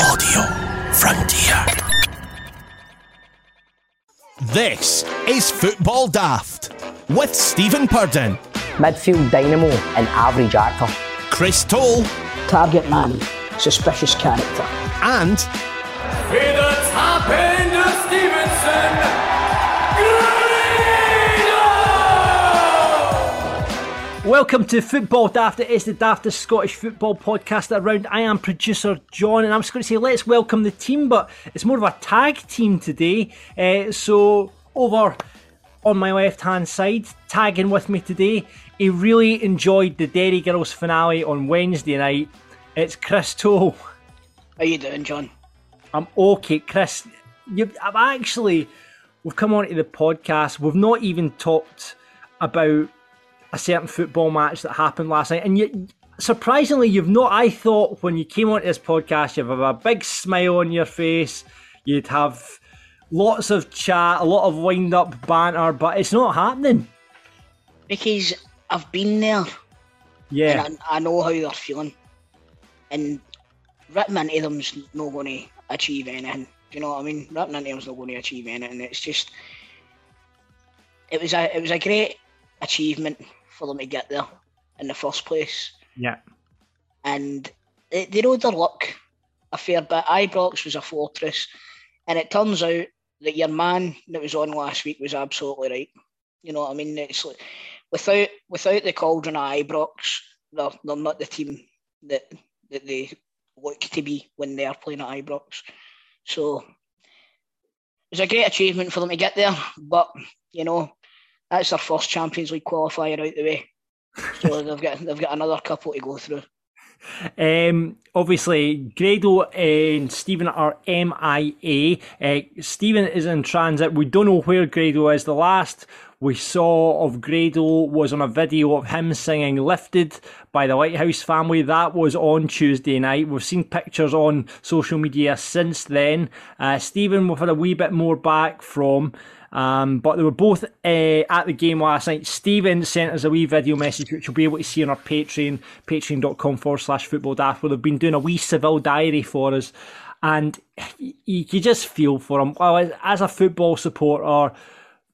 Audio Frontier. This is Football Daft with Stephen Purdon, midfield dynamo and average actor. Chris Toll, target man, suspicious character. and With the top Welcome to Football Daft. It is the daftest Scottish football podcast around. I am producer John, and I'm just going to say let's welcome the team, but it's more of a tag team today. Uh, so over on my left hand side, tagging with me today, he really enjoyed the Derry Girls finale on Wednesday night. It's Chris Toll. How are you doing, John? I'm okay, Chris. You, I've actually, we've come onto the podcast. We've not even talked about a certain football match that happened last night, and surprisingly, you've not. I thought when you came onto this podcast, you'd have a big smile on your face. You'd have lots of chat, a lot of wind up banter, but it's not happening. Because I've been there Yeah, and I, I know how they're feeling. And ripping into them's not going to achieve anything. Do you know what I mean? Ripping into them's not going to achieve anything. It's just, it was a, it was a great achievement for them to get there in the first place. yeah, and they, they rode their luck a fair bit. Ibrox was a fortress, and it turns out that your man that was on last week was absolutely right. You know what I mean? It's like, without without the cauldron of Ibrox, they're, they're not the team that that they look to be when they are playing at Ibrox. So it was a great achievement for them to get there, but you know that's their first Champions League qualifier out the way. So they've got they've got another couple to go through. Um, obviously, Grado and Stephen are MIA. Uh, Stephen is in transit. We don't know where Grado is. The last we saw of Grado was on a video of him singing Lifted by the Lighthouse family. That was on Tuesday night. We've seen pictures on social media since then. Uh, Stephen, we've had a wee bit more back from. Um, but they were both uh, at the game last night. Stephen sent us a wee video message, which you'll be able to see on our Patreon, patreon.com forward slash football daft, where they've been doing a wee Seville diary for us. And you, you just feel for them. Well, as- as a football supporter,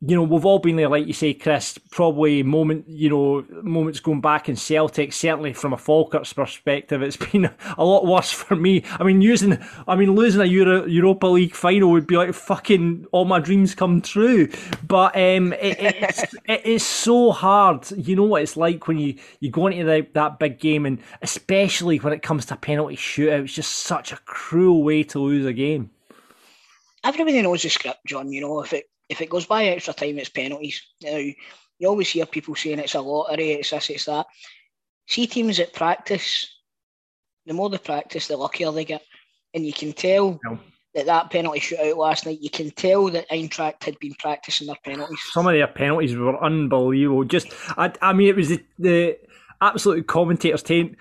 you know, we've all been there, like you say, Chris, probably moment, you know, moments going back in Celtic, certainly from a Falkirk's perspective, it's been a lot worse for me. I mean, using, I mean, losing a Euro, Europa League final would be like fucking all my dreams come true. But um, it, it's, it is so hard. You know what it's like when you, you go into the, that big game, and especially when it comes to penalty shootout, it's just such a cruel way to lose a game. everybody knows the script, John. You know, if it if it goes by extra time, it's penalties. Now, you always hear people saying it's a lottery, it's this, it's that. See teams that practice, the more they practice, the luckier they get. And you can tell No. that that penalty shootout last night, you can tell that Eintracht had been practicing their penalties. some of their penalties were unbelievable. Just, I, I mean, it was the, the absolute commentators saying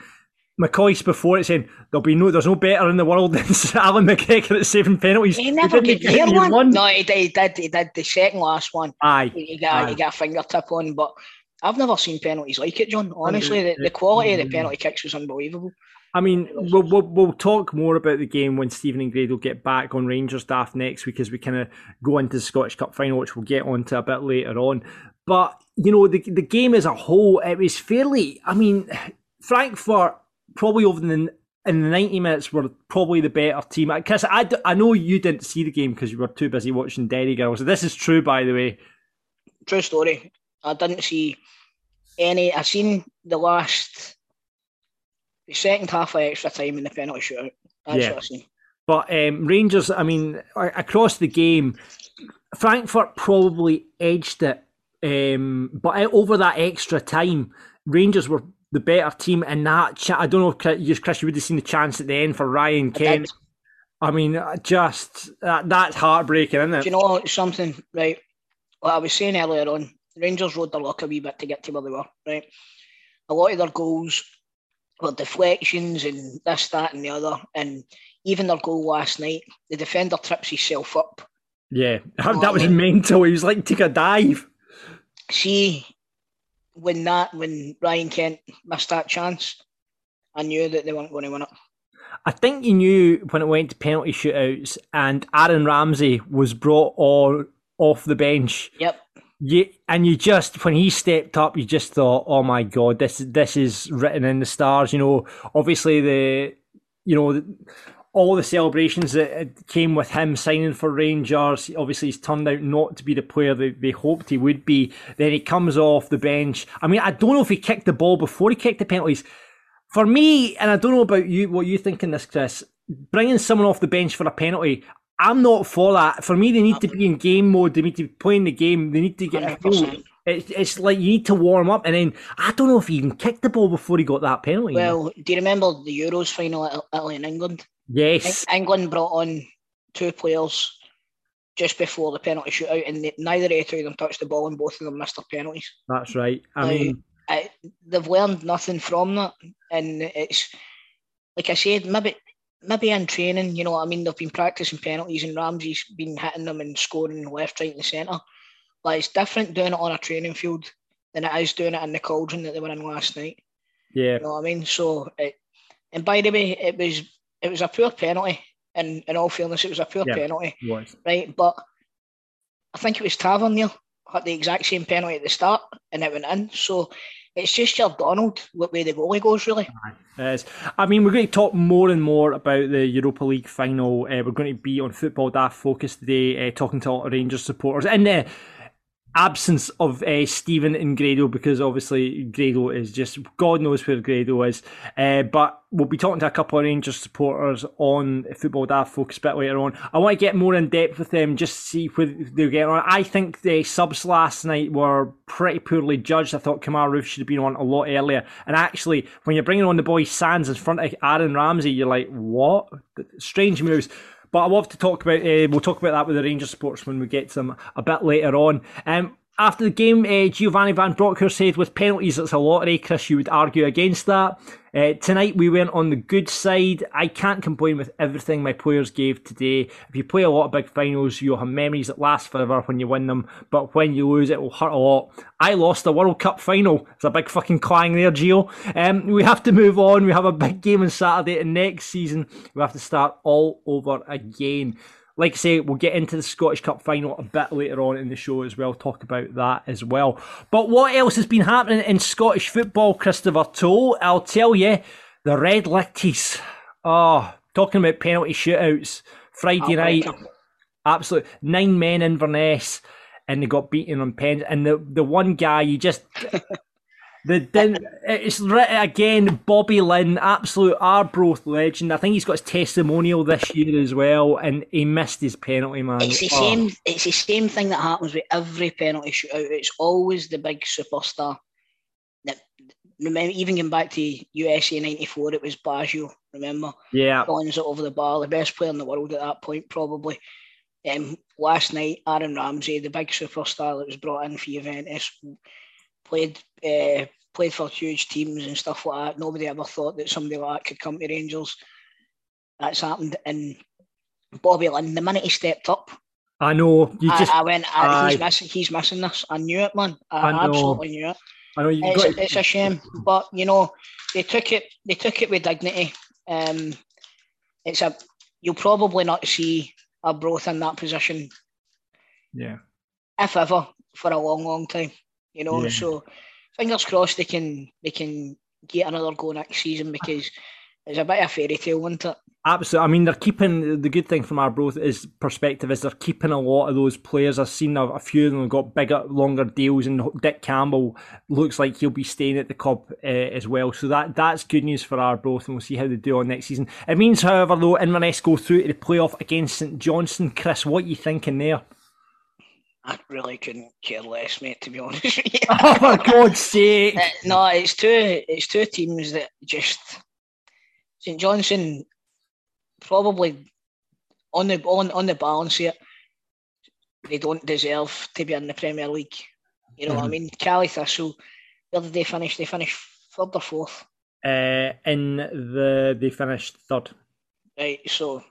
McCoist's before it saying there'll be no, there's no better in the world than Allan McGregor at saving penalties. He never didn't get hear you one. No, he did, he did. He did the second last one. Aye, You got, aye. you got a fingertip on, but I've never seen penalties like it, John. Honestly, the, the quality of the mm-hmm. penalty kicks was unbelievable. I mean, we'll, we'll, we'll talk more about the game when Stephen and Grado get back on Rangers staff next week as we kind of go into the Scottish Cup final, which we'll get onto a bit later on. But, you know, the, the game as a whole, it was fairly, I mean, Frankfurt probably over the in the 90 minutes were probably the better team. Chris, I, d- I know you didn't see the game because you were too busy watching Derry Girls. This is true, by the way. True story. I didn't see any. I seen the last, the second half of extra time in the penalty shootout. That's Yeah. what I seen. But um, Rangers, I mean, across the game, Frankfurt probably edged it. Um, but over that extra time, Rangers were the better team. in that, ch- I don't know if Chris, you- Chris, you would have seen the chance at the end for Ryan I Kent. did. I mean, uh, just that, that's heartbreaking, isn't it? Do you know something? Right. What I was saying earlier on, Rangers rode their luck a wee bit to get to where they were. Right. A lot of their goals were deflections and this, that, and the other. And even their goal last night, the defender trips himself up. Yeah, that was mental. He was like, take a dive. See, when that when Ryan Kent missed that chance, I knew that they weren't going to win it. I think you knew when it went to penalty shootouts and Aaron Ramsey was brought on off the bench. Yep. You, and you just when he stepped up, you just thought, "Oh my god, this this is written in the stars." You know, obviously the you know all the celebrations that uh, came with him signing for Rangers. Obviously, he's turned out not to be the player that they hoped he would be. Then he comes off the bench. I mean, I don't know if he kicked the ball before he kicked the penalties. For me, and I don't know about you, what you think in this, Chris, bringing someone off the bench for a penalty, I'm not for that. For me, they need to be in game mode. They need to be playing the game. They need to get. It's, it's like you need to warm up, and then I don't know if he even kicked the ball before he got that penalty. Well, do you remember the Euros final at Italy and England? Yes. England brought on two players just before the penalty shootout, and neither of the two of them touched the ball, and both of them missed their penalties. That's right. I now, mean, I, they've learned nothing from that, and it's like I said, maybe maybe in training, you know, I mean, they've been practicing penalties, and Ramsey's been hitting them and scoring left, right, and centre. But it's different doing it on a training field than it is doing it in the cauldron that they were in last night. Yeah, you know what I mean. So, it, and by the way, it was it was a poor penalty. In in all fairness, it was a poor yeah, penalty, right? But I think it was Tavernier had the exact same penalty at the start, and it went in. So it's just your Donald what way the goalie goes, really. Yes. I mean, we're going to talk more and more about the Europa League final. Uh, we're going to be on Football Daft Focus today, uh, talking to a lot of Rangers supporters. And uh, absence of uh, Stephen and Grado because obviously Grado is just God knows where Grado is. Uh, but we'll be talking to a couple of Rangers supporters on Football Daft Focus a bit later on. I want to get more in depth with them, just see where they're getting on. I think the subs last night were pretty poorly judged. I thought Kemar Roofe should have been on a lot earlier. And actually, when you're bringing on the boy Sands in front of Aaron Ramsey, you're like, what? Strange moves. But I love to talk about. Uh, we'll talk about that with the Rangers supporters when we get to them a bit later on. Um, after the game, uh, Giovanni Van Bronckhorst said, with penalties, it's a lottery. Chris, you would argue against that. Uh, tonight we went on the good side. I can't complain with everything my players gave today. If you play a lot of big finals, you'll have memories that last forever when you win them. But when you lose, it will hurt a lot. I lost a World Cup final. It's a big fucking clang there, Gio. Um, we have to move on. We have a big game on Saturday, and next season we have to start all over again like I say, we'll get into the Scottish Cup final a bit later on in the show as well, talk about that as well. But what else has been happening in Scottish football, Christopher Toll? I'll tell you, the Red Lichties. Oh, ah, talking about penalty shootouts. Friday night, absolute nine men in Inverness, and they got beaten on pens. And the, the one guy, you just The then it's again Bobby Linn, absolute Arbroath legend. I think he's got his testimonial this year as well, and he missed his penalty, man. It's the oh. same. It's the same thing that happens with every penalty shootout. It's always the big superstar. That remember, even going back to USA '94, it was Baggio. Remember? Yeah. It over the bar, the best player in the world at that point, probably. Um, last night, Aaron Ramsey, the big superstar that was brought in for Juventus played uh, played for huge teams and stuff like that. Nobody ever thought that somebody like that could come to Rangers. That's happened. And Bobby Linn, the minute he stepped up, I know you just. I, I went. I, he's missing. He's missing this. I knew it, man. I, I absolutely knew it. I know you. It's, it's a shame, but you know they took it. They took it with dignity. Um, it's a. You'll probably not see Arbroath in that position. Yeah. If ever for a long, long time you know. Yeah. So fingers crossed they can they can get another go next season because it's a bit of a fairy tale, isn't it? Absolutely. I mean, they're keeping the good thing from Arbroath is perspective is they're keeping a lot of those players. I've seen a, a few of them have got bigger, longer deals, and Dick Campbell looks like he'll be staying at the club uh, as well. So that that's good news for Arbroath, and we'll see how they do on next season. It means, however, though, Inverness go through to the playoff against St Johnstone. Chris, what are you thinking there? I really couldn't care less, mate. To be honest with you. oh for God's sake! Uh, no, it's two. It's two teams that just St Johnstone probably on the on on the balance here. They don't deserve to be in the Premier League. You know mm-hmm. what I mm-hmm. mean? Caley Thistle, where did they finish? They finished third or fourth. Uh, in the they finished third. Right, so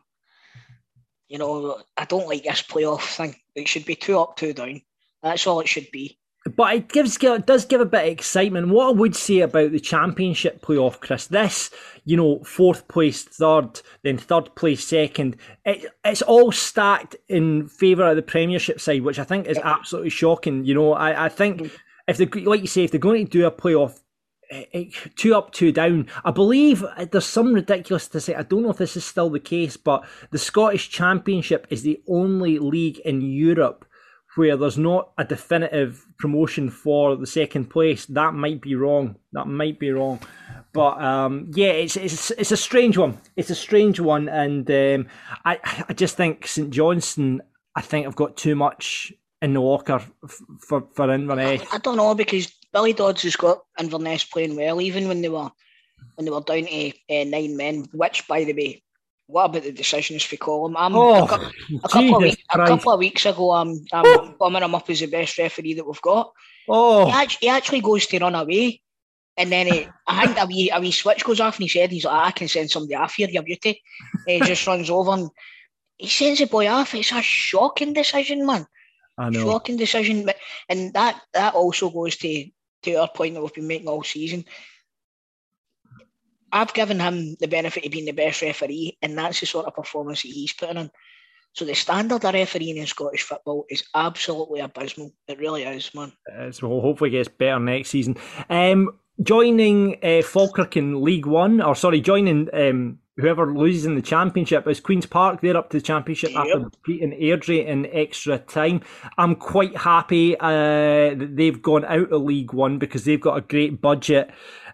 you know, I don't like this playoff thing. It should be two up, two down. That's all it should be. but it gives it does give a bit of excitement. What I would say about the championship playoff, Chris, this you know fourth place, third, then third place, second, it, it's all stacked in favour of the Premiership side, which I think is absolutely shocking. You know, I, I think mm. if they like you say if they're going to do a playoff two up, two down. I believe there's some ridiculous to say. I don't know if this is still the case, but the Scottish Championship is the only league in Europe where there's not a definitive promotion for the second place. That might be wrong. That might be wrong. But um, yeah, it's, it's it's a strange one. It's a strange one, and um, I I just think St Johnstone. I think I've got too much in the walker for for Inverness. I don't know because Billy Dodds has got Inverness playing well, even when they were when they were down to uh, nine men. Which, by the way, what about the decisions for Collum? Um, I'm oh, a, couple, a, couple of weeks, a couple of weeks ago, I'm I'm bumming him up as the best referee that we've got. Oh, he actually, he actually goes to run away, and then he, I think a wee, a wee switch goes off, and he said, "He's like, ah, I can send somebody off here, your beauty." he just runs over and he sends the boy off. It's a shocking decision, man. I know. Shocking decision, but and that that also goes to to our point that we've been making all season. I've given him the benefit of being the best referee, and that's the sort of performance that he's putting in. So the standard of refereeing in Scottish football is absolutely abysmal. It really is, man. so hopefully gets better next season. Um, joining uh, Falkirk in League One, or sorry, joining um, whoever loses in the championship is Queen's Park. They're up to the championship yep. after beating Airdrie in extra time. I'm quite happy uh, that they've gone out of League One because they've got a great budget.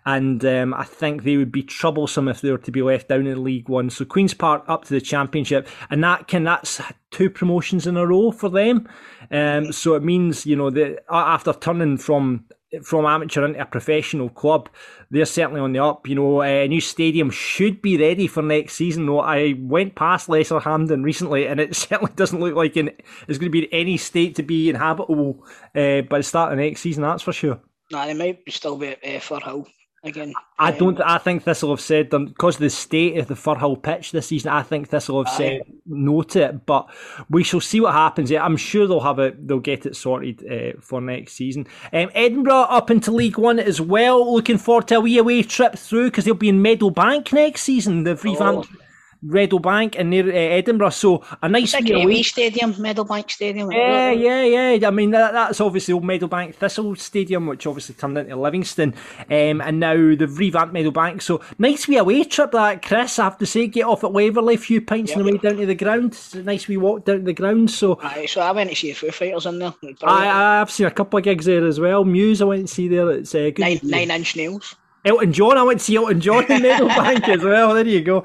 And um, I think they would be troublesome if they were to be left down in League One. So Queens Park up to the Championship, and that can that's two promotions in a row for them. Um, so it means you know that after turning from from amateur into a professional club, they're certainly on the up. You know, a new stadium should be ready for next season. Though I went past Lesser Hampden recently, and it certainly doesn't look like it's going to be in any state to be inhabitable uh, by the start of next season. That's for sure. Nah, they might still be at uh, Firhill again. I um, don't. I think this will have said because the state of the Firhill pitch this season. I think this will have said no to it, but we shall see what happens. I'm sure they'll have it. They'll get it sorted uh, for next season. Um, Edinburgh up into League One as well. Looking forward to a wee away trip through because they'll be in Meadowbank next season. The revamped. Oh. Bank and near uh, Edinburgh. So a nice wee away stadium, Meadowbank Stadium. Yeah, yeah, yeah. I mean that, that's obviously old Meadowbank Thistle Stadium, which obviously turned into Livingston, um, and now they've revamped Meadowbank. So nice wee away trip that Chris. I have to say, get off at Waverley, a few pints yep. on the way down to the ground. It's a nice wee walk down to the ground. So, Aye, so I went to see a Foo Fighters in there. I, I've seen a couple of gigs there as well. Muse, I went to see there. It's uh, good. Nine, nine inch nails. Elton John. I went to see Elton John in Meadowbank as well. There you go.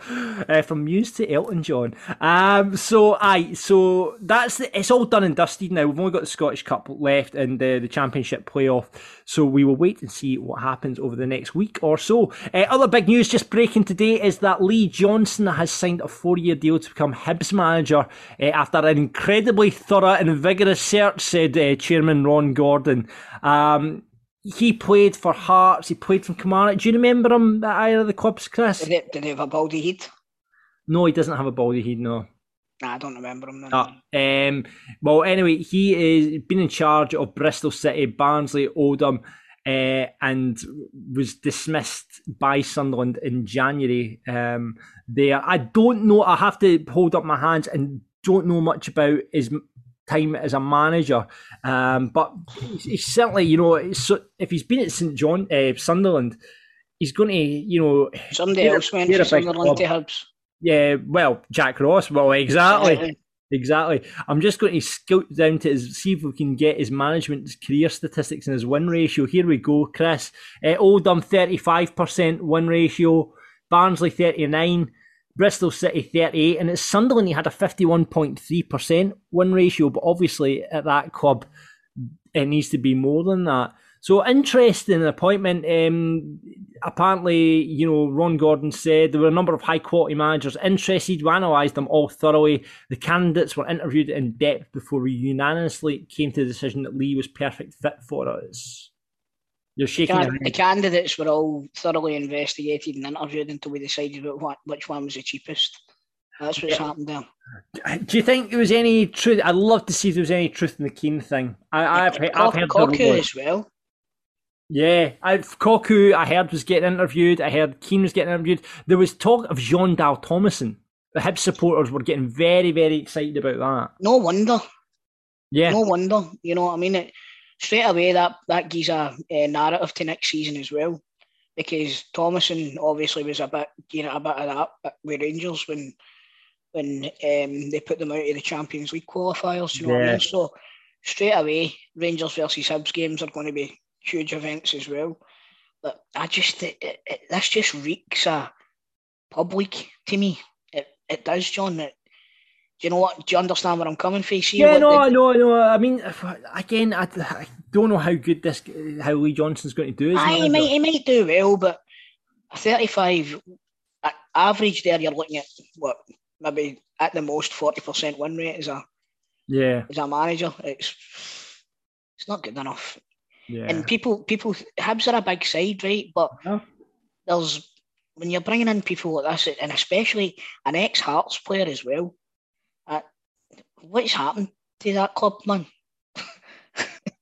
Uh, from Muse to Elton John. Um, so, aye, so that's the, it's all done and dusted now. We've only got the Scottish Cup left and uh, the Championship playoff. So we will wait and see what happens over the next week or so. Uh, other big news just breaking today is that Lee Johnson has signed a four-year deal to become Hibs manager uh, after an incredibly thorough and vigorous search, said uh, Chairman Ron Gordon. Um, he played for Hearts. He played for Kilmarnock. Do you remember him at either of the clubs, Chris? Did he, did he have a baldy head? No, he doesn't have a baldy head. No. Nah, I don't remember him. No. Um, well, anyway, he is been in charge of Bristol City, Barnsley, Oldham, uh, and was dismissed by Sunderland in January. Um, there, I don't know. I have to hold up my hands and don't know much about his time as a manager. Um, but he's, certainly, you know, if he's been at St John, uh, Sunderland, he's going to, you know, somebody else went to Sunderland to Hibs. Yeah, well, Jack Ross. Well, exactly. Exactly. I'm just going to scout down to his, see if we can get his management career statistics and his win ratio. Here we go, Chris. Uh, Oldham 35% win ratio, Barnsley 39, Bristol City 38, and it's Sunderland. He had a 51.3% win ratio, but obviously at that club, it needs to be more than that. So interesting appointment. Um, apparently, you know, Ron Gordon said there were a number of high quality managers interested. We analysed them all thoroughly. The candidates were interviewed in depth before we unanimously came to the decision that Lee was perfect fit for us. You're shaking. The, the candidates were all thoroughly investigated and interviewed until we decided what, which one was the cheapest. That's what's happened there. Do you think there was any truth? I'd love to see if there was any truth in the Keane thing. I, I've, I've heard the as well. Yeah, I've Koku. I heard was getting interviewed. I heard Keane was getting interviewed. There was talk of Jon Dahl Tomasson. The Hibs supporters were getting very, very excited about that. No wonder. Yeah, No wonder. You know what I mean? It, straight away, that, that gives a, a narrative to next season as well. Because Tomasson obviously was a bit, you know, a bit of that with Rangers when when um, they put them out of the Champions League qualifiers. You know what I mean? So straight away, Rangers versus Hibs games are going to be huge events as well. But I just, it, it, it, this just reeks of public to me. It, it does, John. It, do you know what? Do you understand where I'm coming from? See yeah, no, the- I know, I know. I mean, if- again, I, I don't know how good this, how Lee Johnson's going to do. Aye, he might, he might do well, but a 35 average there, you're looking at what maybe at the most 40% win rate as a Yeah, as a manager. It's it's not good enough. yeah. And people people Hibs are a big side, right? But Yeah. there's when you're bringing in people like this, and especially an ex Hearts player as well. What's happened to that club, man?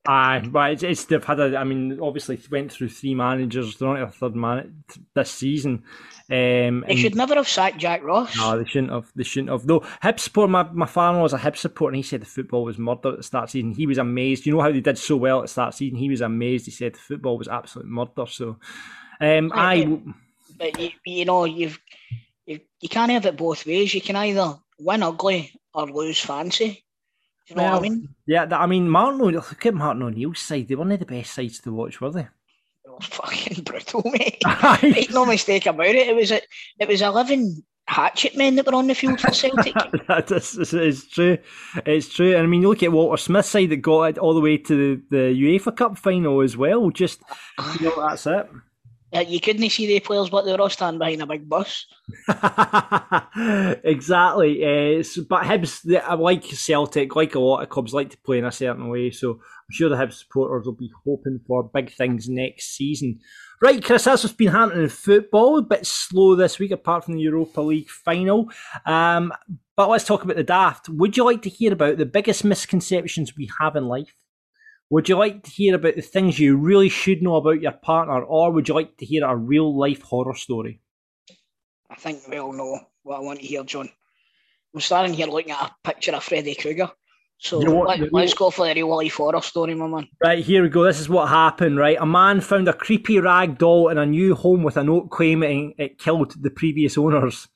Aye, but it's, it's they've had a. I mean, obviously went through three managers. They're on their third man this season. Um, They should never have sacked Jack Ross. No, they shouldn't have. They shouldn't have. Though Hib support, my, my father was a Hib supporter, and he said the football was murder at the start the season. He was amazed. You know how they did so well at the start the season. He was amazed. He said the football was absolute murder. So, um, I but you, you know you've you, you can't have it both ways. You can either win ugly or lose fancy. Do you know what I mean? yeah, I mean Martin. O'Neill- Look at Martin O'Neill's side. They weren't the best sides to watch, were they? It was fucking brutal, mate. Make no mistake about it. It was a, it was eleven hatchet men that were on the field for Celtic. that is, it's, it's true. It's true. And I mean, you look at Walter Smith's side that got it all the way to the, the UEFA Cup final as well. Just, you know, that's it. Uh, you couldn't see the players, but they were all standing behind a big bus. exactly. Uh, s- but Hibs, they- like Celtic, like a lot of clubs, like to play in a certain way. So I'm sure the Hibs supporters will be hoping for big things next season. Right, Chris, that's what's been happening in football. A bit slow this week, apart from the Europa League final. Um, but let's talk about the daft. Would you like to hear about the biggest misconceptions we have in life? Would you like to hear about the things you really should know about your partner, or would you like to hear a real life horror story? I think we all know what I want to hear, John. I'm standing here looking at a picture of Freddy Krueger. So You know what, let, the us go for the real life horror story, my man. Right, here we go. This is what happened, right? A man found a creepy rag doll in a new home with a note claiming it killed the previous owners.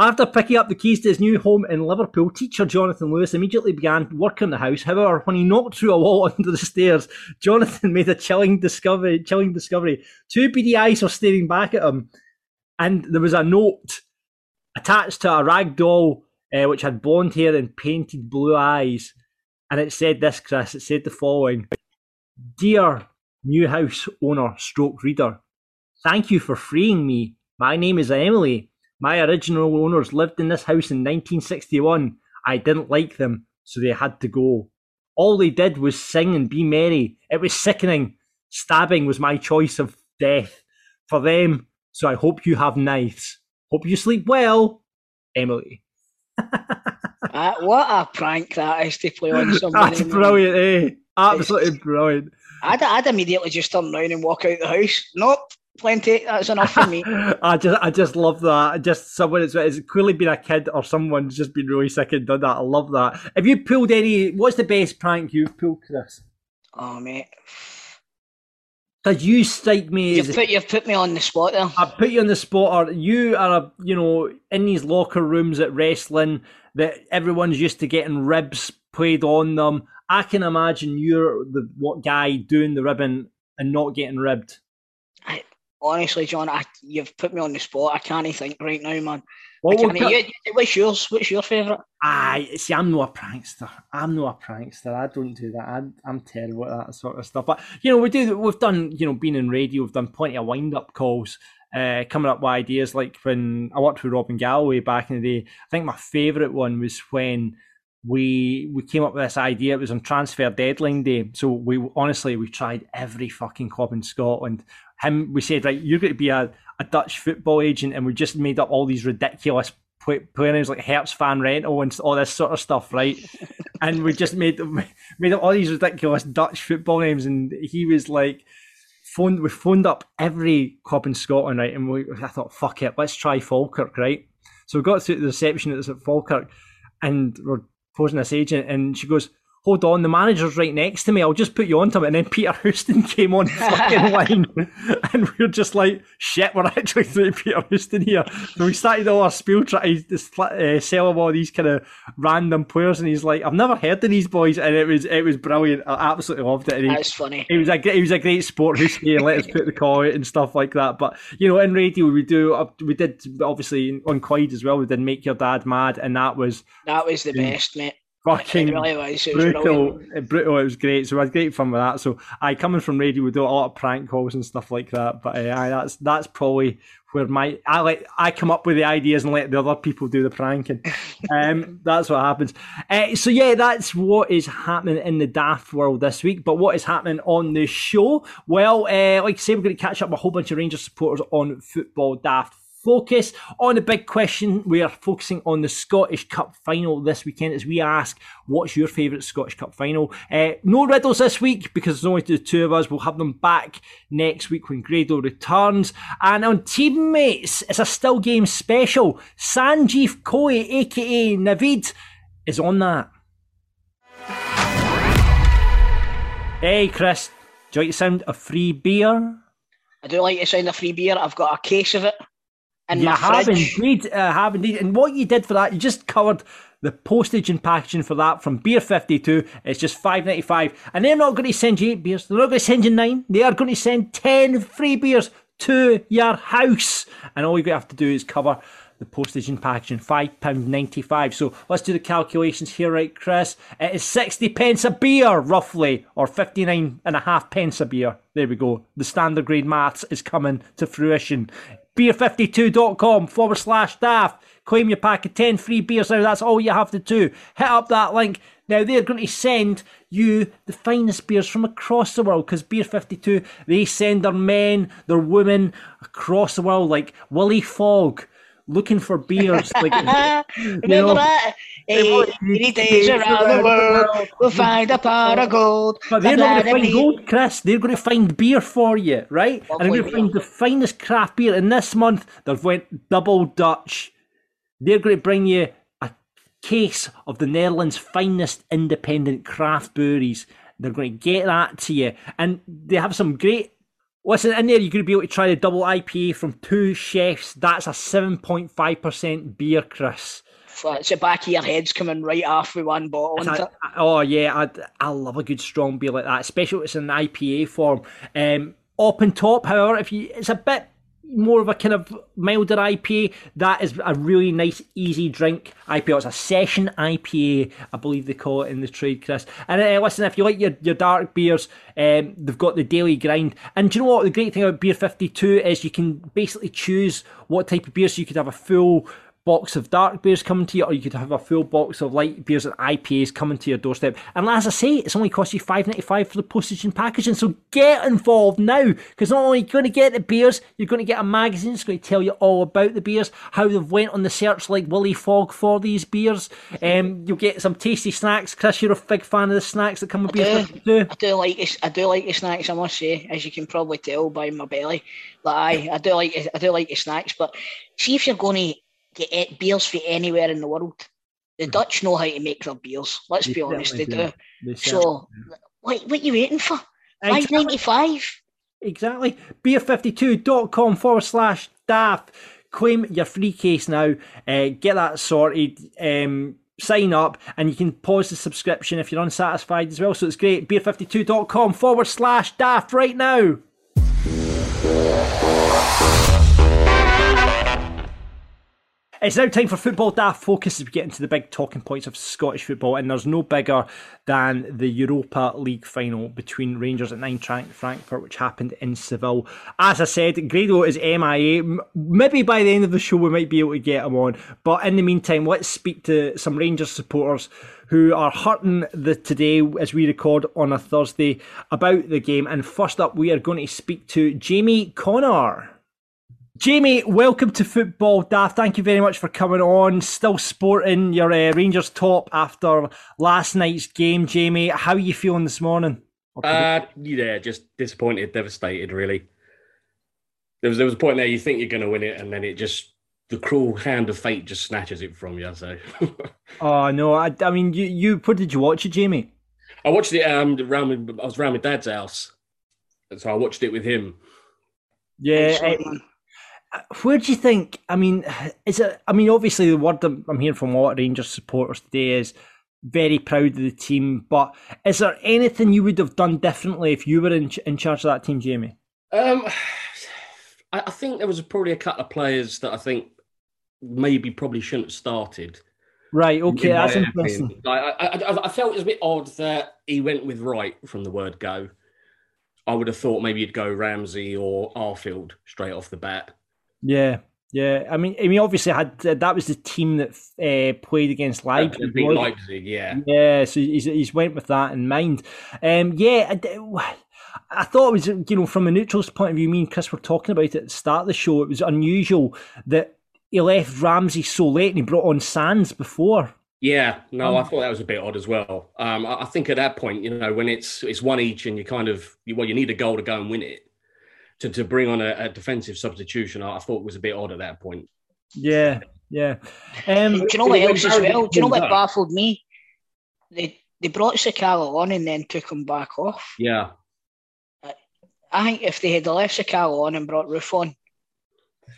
After picking up the keys to his new home in Liverpool, teacher Jonathan Lewis immediately began work on the house. However, when he knocked through a wall under the stairs, Jonathan made a chilling discovery. Chilling discovery. Two beady eyes were staring back at him, and there was a note attached to a rag doll uh, which had blonde hair and painted blue eyes. And it said this, Chris. It said the following: Dear new house owner, stroke reader, thank you for freeing me. My name is Emily. My original owners lived in this house in 1961. I didn't like them, so they had to go. All they did was sing and be merry. It was sickening. Stabbing was my choice of death for them, so I hope you have knives. Hope you sleep well, Emily. Uh, what a prank that is to play on somebody. That's brilliant, eh? Absolutely brilliant. I'd, I'd immediately just turn around and walk out the house. Nope, plenty. That's enough for me. I just, I just love that. Just someone it's, it's clearly been a kid or someone's just been really sick and done that. I love that. Have you pulled any? What's the best prank you've pulled, Chris? Oh, mate. Because you strike me You've as put, you've put me on the spot there. I put you on the spot, or you are, a, you know, in these locker rooms at wrestling that everyone's used to getting ribs played on them. I can imagine you're the what guy doing the ribbon and not getting ribbed. I, honestly, John, I, you've put me on the spot. I can't think right now, man. Well, I we'll put- you, what's yours? What's your favourite? I see. I'm not a prankster. I'm not a prankster. I don't do that. I'm, I'm terrible at that sort of stuff. But you know, we do. We've done. You know, being in radio, we've done plenty of wind up calls, uh, coming up with ideas. Like when I worked with Robin Galloway back in the day. I think my favourite one was when we we came up with this idea. It was on transfer deadline day. So we honestly we tried every fucking club in Scotland. Him, we said right, you're going to be a, a Dutch football agent, and we just made up all these ridiculous play, names like Hertz Fan Rental and all this sort of stuff, right? and we just made made up all these ridiculous Dutch football names, and he was like. Phoned, we phoned up every club in Scotland, right? And we, I thought, fuck it, let's try Falkirk, right? So we got through the reception at Falkirk, and we're posing this agent, and she goes, hold on, the manager's right next to me. I'll just put you on to him. And then Peter Houston came on fucking line. And we are just like, shit, we're actually through Peter Houston here. So we started all our spiel trying to uh, sell him all these kind of random players. And he's like, I've never heard of these boys. And it was it was brilliant. I absolutely loved it. And he, That's funny. He was a, he was a great sport, Houston, and let us put the call out and stuff like that. But, you know, in radio, we do, we did obviously on Clyde as well, we did Make Your Dad Mad. And that was. That was the best, mate fucking really was. It brutal, brutal. It was great. So I had great fun with that. So I coming from radio, we do a lot of prank calls and stuff like that. But uh, I, that's that's probably where my I like I come up with the ideas and let the other people do the pranking. um, that's what happens. Uh, so yeah, that's what is happening in the daft world this week. But what is happening on the show? Well, uh, like I say, we're going to catch up with a whole bunch of Rangers supporters on Football Daft focus on the big question. We are focusing on the Scottish Cup final this weekend as we ask, what's your favourite Scottish Cup final? Uh, no riddles this week because there's only the two of us. We'll have them back next week when Grado returns. And on teammates, it's a still game special. Sanjeev Kohli, aka Navid, is on that. Hey, Chris, do you like the sound of free beer? I do like the sound of free beer. I've got a case of it and you have fridge. indeed, uh, have indeed. And what you did for that, you just covered the postage and packaging for that from Beer 52. It's just five ninety five, and they're not going to send you eight beers. They're not going to send you nine. They are going to send ten free beers to your house, and all you're going to have to do is cover the postage and packaging, £5.95. So let's do the calculations here, right, Chris? It is 60 pence a beer, roughly, or 59 and a half pence a beer. There we go. The standard grade maths is coming to fruition beer52.com forward slash daft. Claim your pack of 10 free beers now. That's all you have to do. Hit up that link. Now they're going to send you the finest beers from across the world because Beer 52, they send their men, their women across the world like Willy Fog looking for beers. Like, Remember know, that? 80 days around the world, we'll find a pot of gold. But they're not going to find gold, Chris. They're going to find beer for you, right? and they're going to find the finest craft beer. And this month, they've went double Dutch. They're going to bring you a case of the Netherlands' finest independent craft breweries. They're going to get that to you. And they have some great Listen, in there you're going to be able to try the double IPA from two chefs. That's a 7.5% beer, Chris. It's the back of your head's coming right off with one bottle. Oh yeah, I, I love a good strong beer like that, especially if it's in IPA form. Um, up and top, however, if you it's a bit more of a kind of milder IPA. That is a really nice, easy drink IPA. It's a session IPA, I believe they call it in the trade, Chris. And uh, listen, if you like your, your dark beers, um, they've got the daily grind. And do you know what? The great thing about Beer 52 is you can basically choose what type of beer. So you could have a full box of dark beers coming to you, or you could have a full box of light beers and IPAs coming to your doorstep. And as I say, it's only cost you five ninety five for the postage and packaging. So get involved now, because not only are you going to get the beers, you're going to get a magazine. It's going to tell you all about the beers, how they've went on the search like Willy Fog for these beers. Um, you'll get some tasty snacks. Chris, you're a big fan of the snacks that come with beer. Do, I do like I do like the snacks. I must say, as you can probably tell by my belly, but I I do like I do like the snacks. But see if you're going to get beers for anywhere in the world. The mm. Dutch know how to make their beers. Let's they be honest, they do. They so, what, what are you waiting for? Five ninety five. Exactly. Beer52.com forward slash daft. Claim your free case now. Uh, get that sorted. Um, sign up and you can pause the subscription if you're unsatisfied as well. So it's great. Beer52.com forward slash daft right now. It's now time for Football Daft Focus as we get into the big talking points of Scottish football, and there's no bigger than the Europa League final between Rangers and Eintracht Frankfurt, which happened in Seville. As I said, Grado is MIA. Maybe by the end of the show we might be able to get him on, but in the meantime, let's speak to some Rangers supporters who are hurting the today as we record on a Thursday about the game. And first up, we are going to speak to Jamie Connor. Jamie, welcome to Football Daft. Thank you very much for coming on. Still sporting your uh, Rangers top after last night's game, Jamie. How are you feeling this morning? Uh, yeah, just disappointed, devastated, really. There was there was a point there you think you're going to win it, and then it just the cruel hand of fate just snatches it from you. So, oh no, I, I mean, you you what did you watch it, Jamie? I watched it um around. I was around my dad's house, so I watched it with him. Yeah. Uh, where do you think? I mean, is it? I mean, obviously, the word I'm hearing from a lot of Rangers supporters today is very proud of the team. But is there anything you would have done differently if you were in in charge of that team, Jamie? Um, I, I think there was probably a couple of players that I think maybe probably shouldn't have started. Right. Okay, that's interesting. Like, I, I, I felt it was a bit odd that he went with Wright from the word go. I would have thought maybe you'd go Ramsey or Arfield straight off the bat. Yeah, yeah. I mean, I mean, obviously, had uh, that was the team that uh, played against Leipzig. Leipzig, yeah, yeah. So he's he's went with that in mind. Um, yeah. I, I thought it was, you know, from a neutral's point of view, me and Chris were talking about it at the start of the show. It was unusual that he left Ramsey so late and he brought on Sands before. Yeah, no, I um, thought that was a bit odd as well. Um, I, I, think at that point, you know, when it's it's one each and you kind of well, you need a goal to go and win it to, to bring on a, a defensive substitution, I, I, thought was a bit odd at that point. Yeah, yeah. Um, do you know what else as well? Do you know what baffled me? They they brought Sakala on and then took him back off. Yeah. I think if they had left Sakala on and brought Roofe on.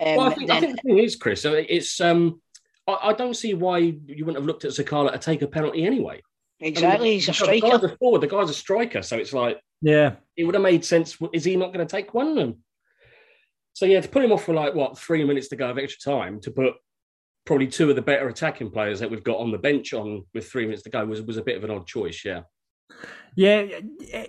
Um, well, I think, then... I think the thing is, Chris, it's um, I, I, don't see why you wouldn't have looked at Sakala to take a penalty anyway. Exactly, I mean, he's a striker. The guy's a forward, the guy's a striker, so it's like yeah, it would have made sense. Is he not going to take one? And so yeah, to put him off for like what three minutes to go of extra time to put probably two of the better attacking players that we've got on the bench on with three minutes to go was was a bit of an odd choice. Yeah. Yeah,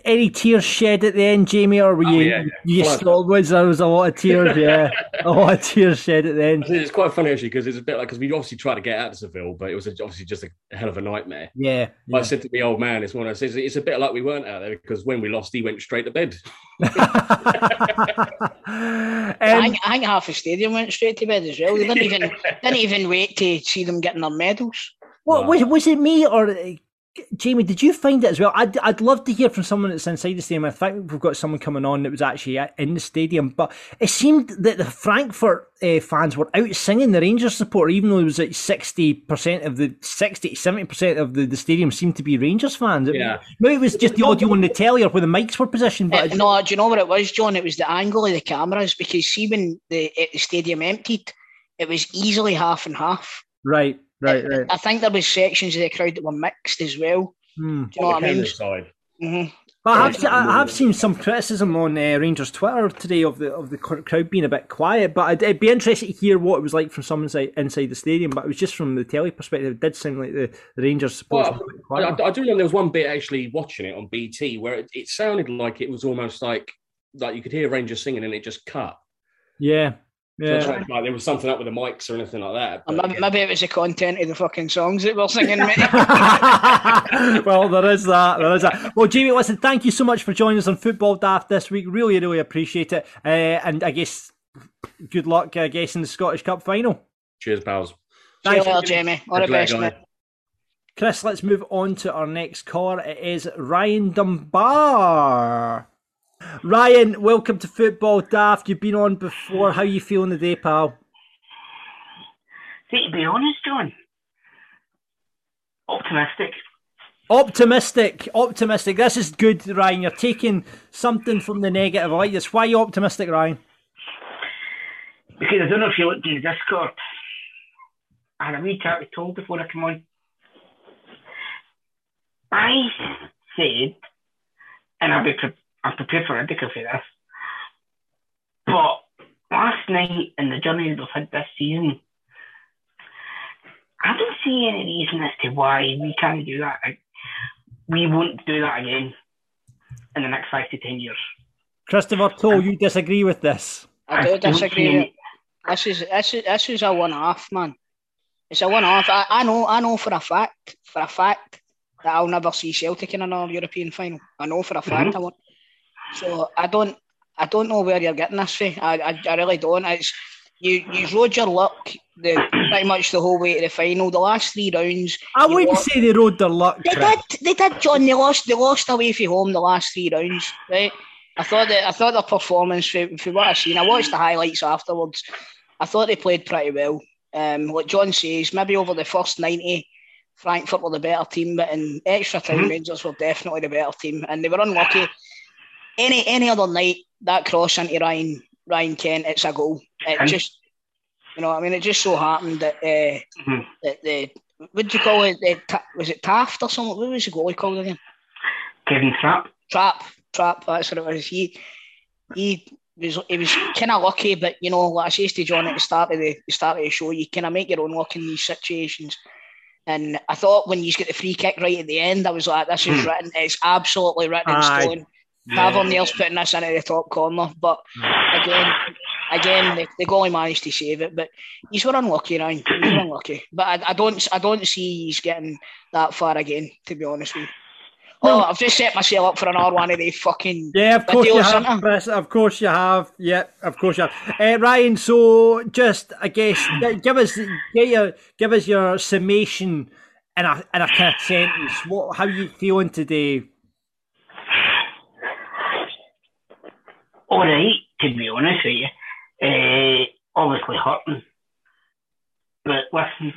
any tears shed at the end, Jamie, or were oh, you? Yeah, yeah. You still was there was a lot of tears, yeah, a lot of tears shed at the end. It's quite funny actually because it's a bit like because we obviously tried to get out of Seville, but it was obviously just a hell of a nightmare. Yeah, yeah. I said to the old man, "It's one of those. It's a bit like we weren't out there because when we lost, he went straight to bed." um, I, think, I think half the stadium went straight to bed as well. They didn't even didn't even wait to see them getting their medals. What was was it me or Jamie, did you find it as well? I'd, I'd love to hear from someone that's inside the stadium. I think we've got someone coming on that was actually in the stadium, but it seemed that the Frankfurt uh, fans were out singing the Rangers support, even though it was like 60% of the 60 70% of the, the stadium seemed to be Rangers fans. Yeah. Maybe it was just the audio on the telly or where the mics were positioned. But uh, no, do you know what it was, John? It was the angle of the cameras because see when the, the stadium emptied, it was easily half and half. Right. Right, right. I think there was sections of the crowd that were mixed as well. Hmm. Do you know what I mean? Side. Mm-hmm. But I have, I have seen some criticism on uh, Rangers Twitter today of the of the crowd being a bit quiet. But I'd, I'd, be interested to hear what it was like from someone inside, inside the stadium. But it was just from the telly perspective. It did seem like the, the Rangers supporters. Well, I, I, do remember there was one bit actually watching it on BT where it, it sounded like it was almost like like you could hear Rangers singing and it just cut. Yeah, yeah. So like there was something up with the mics or anything like that. But, maybe, yeah. maybe, it was the content of the fucking songs that we're singing, well, there is that. There is that. Well, Jamie, listen, thank you so much for joining us on Football Daft this week. Really, really appreciate it. Uh, and I guess good luck, I guess, in the Scottish Cup final. Cheers, pals. Thanks, well, Jamie. All the best, mate. Chris, let's move on to our next caller. It is Ryan Dunbar. Ryan, welcome to Football Daft. You've been on before. How are you feeling today, pal? See, to be honest, John, optimistic. Optimistic, optimistic. This is good, Ryan. You're taking something from the negative. I like this. Why are you optimistic, Ryan? Because I don't know if you looked in the Discord. I had a wee chat with Toll before I come on. I said, and I'll be I'm prepared for ridiculous for this. But last night and the journey we've had this season, I don't see any reason as to why we can't do that. We won't do that again in the next five to ten years. Christopher Toll, you disagree with this? I do disagree. This is this is this is a one off, man. It's a one off. I, I know I know for a fact for a fact that I'll never see Celtic in another European final. I know for a fact mm-hmm. I won't. So I don't I don't know where you're getting this from. I, I, I really don't. It's you you rode your luck the pretty much the whole way to the final. The last three rounds, I wouldn't lo- say they rode their luck. They Chris. did, they did, John. They lost, they lost away from home the last three rounds, right? I thought that I thought their performance, for, for what I seen, I watched the highlights afterwards. I thought they played pretty well. Um, like John says, maybe over the first ninety, Frankfurt were the better team, but in extra time, Mhm. Rangers were definitely the better team, and they were unlucky. Any any other night, that cross into Ryan Ryan Kent, it's a goal. It just, you know, I mean, it just so happened that uh, Mhm. that the what do you call it? The, Ta- was it Taft or something? What was the goalie called again? Kevin Trapp. Trap, Trapp. That's what it was. He he was he was kind of lucky, but you know, like I said to John at the start of the, the start of the show, you kind of make your own luck in these situations. And I thought when you get the free kick right at the end, I was like, "This is Hmm. written. It's absolutely written in Aye. stone." Tavernier's putting this into the top corner, but again, again, the, the goalie managed to save it. But he's were unlucky, Ryan. He's were unlucky. But I, I don't, I don't see he's getting that far again. To be honest with you. Oh, I've just set myself up for another one of the fucking. Yeah, of course you have, centre. Chris. Of course you have. Yeah, of course you have. Uh, Ryan, so just I guess give us get your give us your summation in a in a kind of sentence. What how you feeling today? All right, to be honest with you. Uh, obviously hurting. But listen,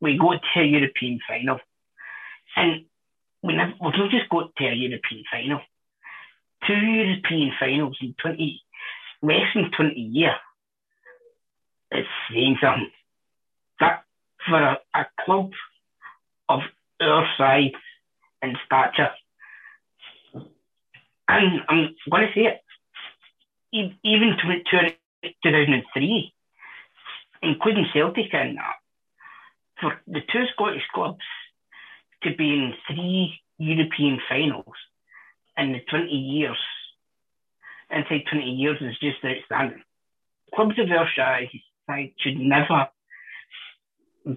we go to a European final. And we never, we've not just got to a European final. Two European finals in 20, less than 20 years. It's saying something. That for a, a club of our size and stature, and I'm going to say it, even to, to 2003, including Celtic and that, for the two Scottish clubs to be in three European finals in the 20 years, inside 20 years is just outstanding. Clubs of size size should never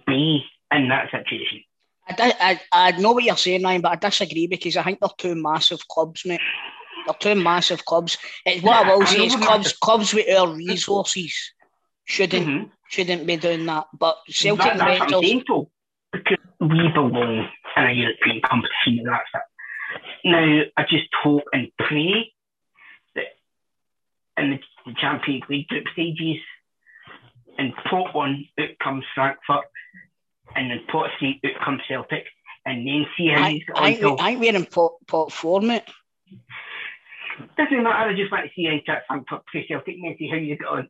be in that situation. I, I, I know what you're saying, Ryan, but I disagree because I think they're two massive clubs, mate. They're two massive clubs. It's what I will say is clubs, clubs with our resources shouldn't Mhm. shouldn't be doing that. But Celtic That, that's Rangers, because we belong in a European competition, that's it. Now, I just hope and pray that in the, Champions League group stages, in pot one, out comes Frankfurt, and in pot three, out comes Celtic, and then see how I, I, we- I think we're in pot, pot four, mate. Doesn't matter, I just want to see how Jack Frankfurt play Celtic and see how you get on.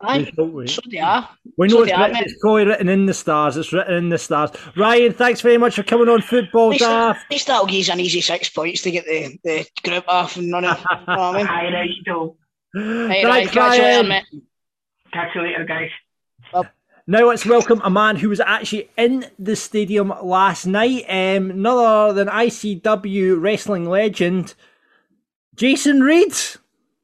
Aye, so they are. We know So it's, written, it's probably written in the stars. It's written in the stars. Ryan, thanks very much for coming on Football At least, Daft. at least that'll give us an easy six points to get the, the group off and running. you know what I mean? Aye, right, so Hey, Ryan, Thanks, catch you later, mate. catch you later, guys. Now let's welcome a man who was actually in the stadium last night. Um, none other than ICW wrestling legend, Jason Reed.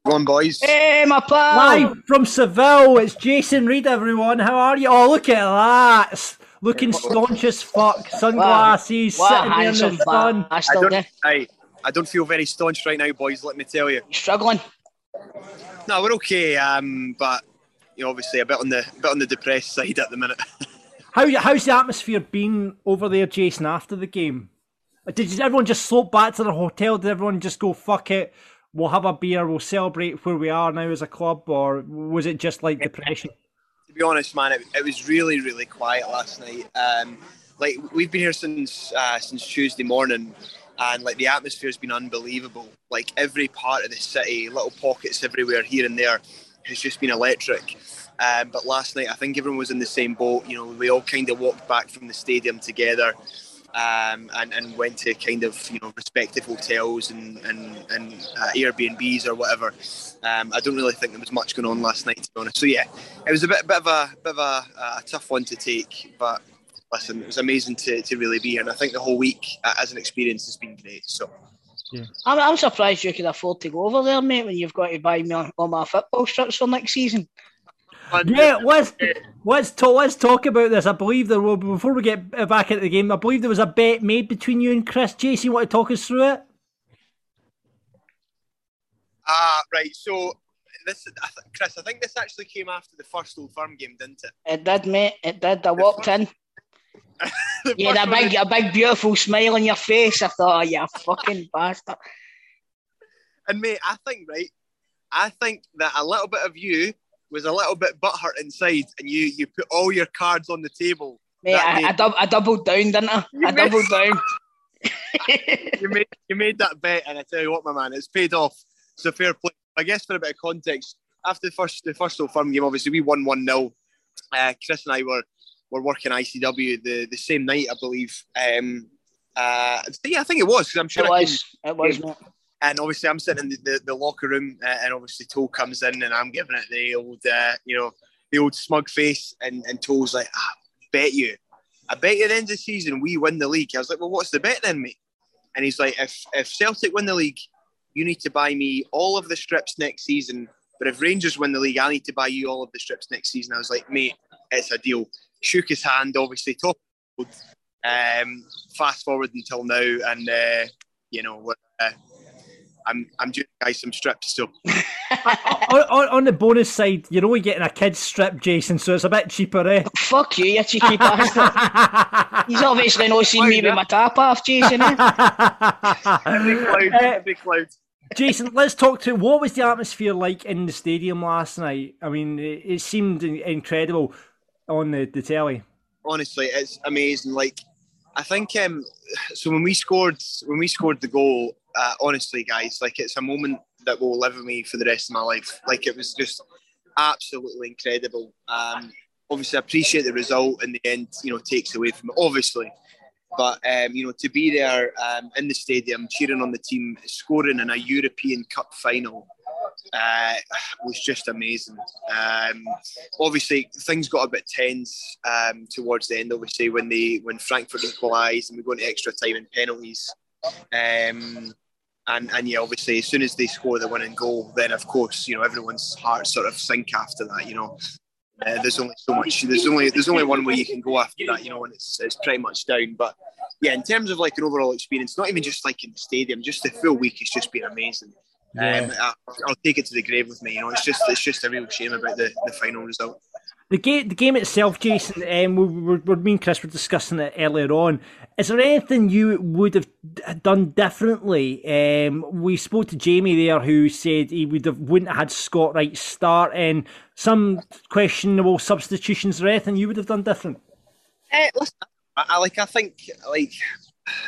Go on, boys. Hey, my pal. Live from Seville, it's Jason Reed, everyone. How are you? Oh, look at that. Looking staunch as fuck. Sunglasses, What a sitting there in the sun. I bastard, don't? I, I don't feel very staunch right now, boys. Let me tell you. You struggling? No, we're okay, um, but you know, obviously a bit on the a bit on the depressed side at the minute. How, how's the atmosphere been over there, Jason, after the game? Did everyone just slope back to their hotel? Did everyone just go, fuck it, we'll have a beer, we'll celebrate where we are now as a club? Or was it just like depression? to be honest, man, it, it was really, really quiet last night. Um, like we've been here since uh, since Tuesday morning, and like the atmosphere's been unbelievable. Like every part of the city, little pockets everywhere, here and there, has just been electric. Um, but last night, I think everyone was in the same boat. You know, we all kind of walked back from the stadium together. Um, and, and went to kind of you know respective hotels and and, and uh, Airbnbs or whatever. Um, I don't really think there was much going on last night, to be honest. So yeah, it was a bit, bit of a bit of a, a tough one to take, but listen, it was amazing to, to really be here, and I think the whole week uh, as an experience has been great. So I'm, I'm surprised you could afford to go over there, mate, when you've got to buy me all my football strips for next season. Yeah, let's let's talk. Let's talk about this. I believe there will before we get back into the game. I believe there was a bet made between you and Chris. Jason, you want to talk us through it? Ah, right. So this, I th- Chris, I think this actually came after the first Old Firm game, didn't it? It did, mate. It did. I walked in. The You had a big, a big, beautiful smile on your face. I thought, oh, you fucking bastard. And mate, I think right, I think that a little bit of you was a little bit butthurt inside, and you you put all your cards on the table. Mate, I. I, dub, I doubled down, didn't I? You I made- doubled down. you made you made that bet, and I tell you what, my man, it's paid off. It's a fair play. I guess for a bit of context, after the first the first Old Firm game, obviously we won one 0 uh, Chris and I were were working ICW the, the same night, I believe. Um, uh, yeah, I think it was I'm sure It was. It was. And obviously I'm sitting in the, the, the locker room, uh, and obviously Toll comes in, and I'm giving it the old, uh, you know, the old smug face, and and Toll's like, ah, bet you, I bet you at the end of the season we win the league. I was like, well, what's the bet then, mate? And he's like, if if Celtic win the league, you need to buy me all of the strips next season. But if Rangers win the league, I need to buy you all of the strips next season. I was like, mate, it's a deal. Shook his hand, obviously, top. Um, fast forward until now, and uh, you know, we're, uh, I'm I'm doing guys some strips, so on, on, on the bonus side, you're only getting a kid's strip, Jason, so it's a bit cheaper, eh? Fuck you, you cheeky bastard. He's obviously not seen me with my top off, Jason. Eh? big cloud, Uh, big cloud. Jason, let's talk to what was the atmosphere like in the stadium last night? I mean, it, it seemed incredible on the, the telly. honestly, it's amazing. Like, I think um, so when we scored when we scored the goal, uh, honestly, guys, like it's a moment that will live with me for the rest of my life. Like it was just absolutely incredible. Um, obviously, I appreciate the result in the end. You know, takes away from it, obviously. But um, you know, to be there um, in the stadium, cheering on the team, scoring in a European Cup final, uh, was just amazing. Um, obviously, things got a bit tense um, towards the end. Obviously, when they when Frankfurt equalised and we go into extra time and penalties, um, and and yeah, obviously, as soon as they score the winning goal, then of course, you know, everyone's hearts sort of sink after that. You know, uh, there's only so much. There's only there's only one way you can go after that. You know, and it's it's pretty much down. But yeah, in terms of like an overall experience, not even just like in the stadium, just the full week has just been amazing. Um, I, I'll take it to the grave with me. You know, it's just it's just a real shame about the, the final result. The game, the game itself, Jason. Um, we, we, we, me and Chris were discussing it earlier on. Is there anything you would have done differently? Um, we spoke to Jamie there, who said he would have wouldn't have had Scott Wright start, and some questionable substitutions. Or anything you would have done different? Eh, listen, I, I like. I think like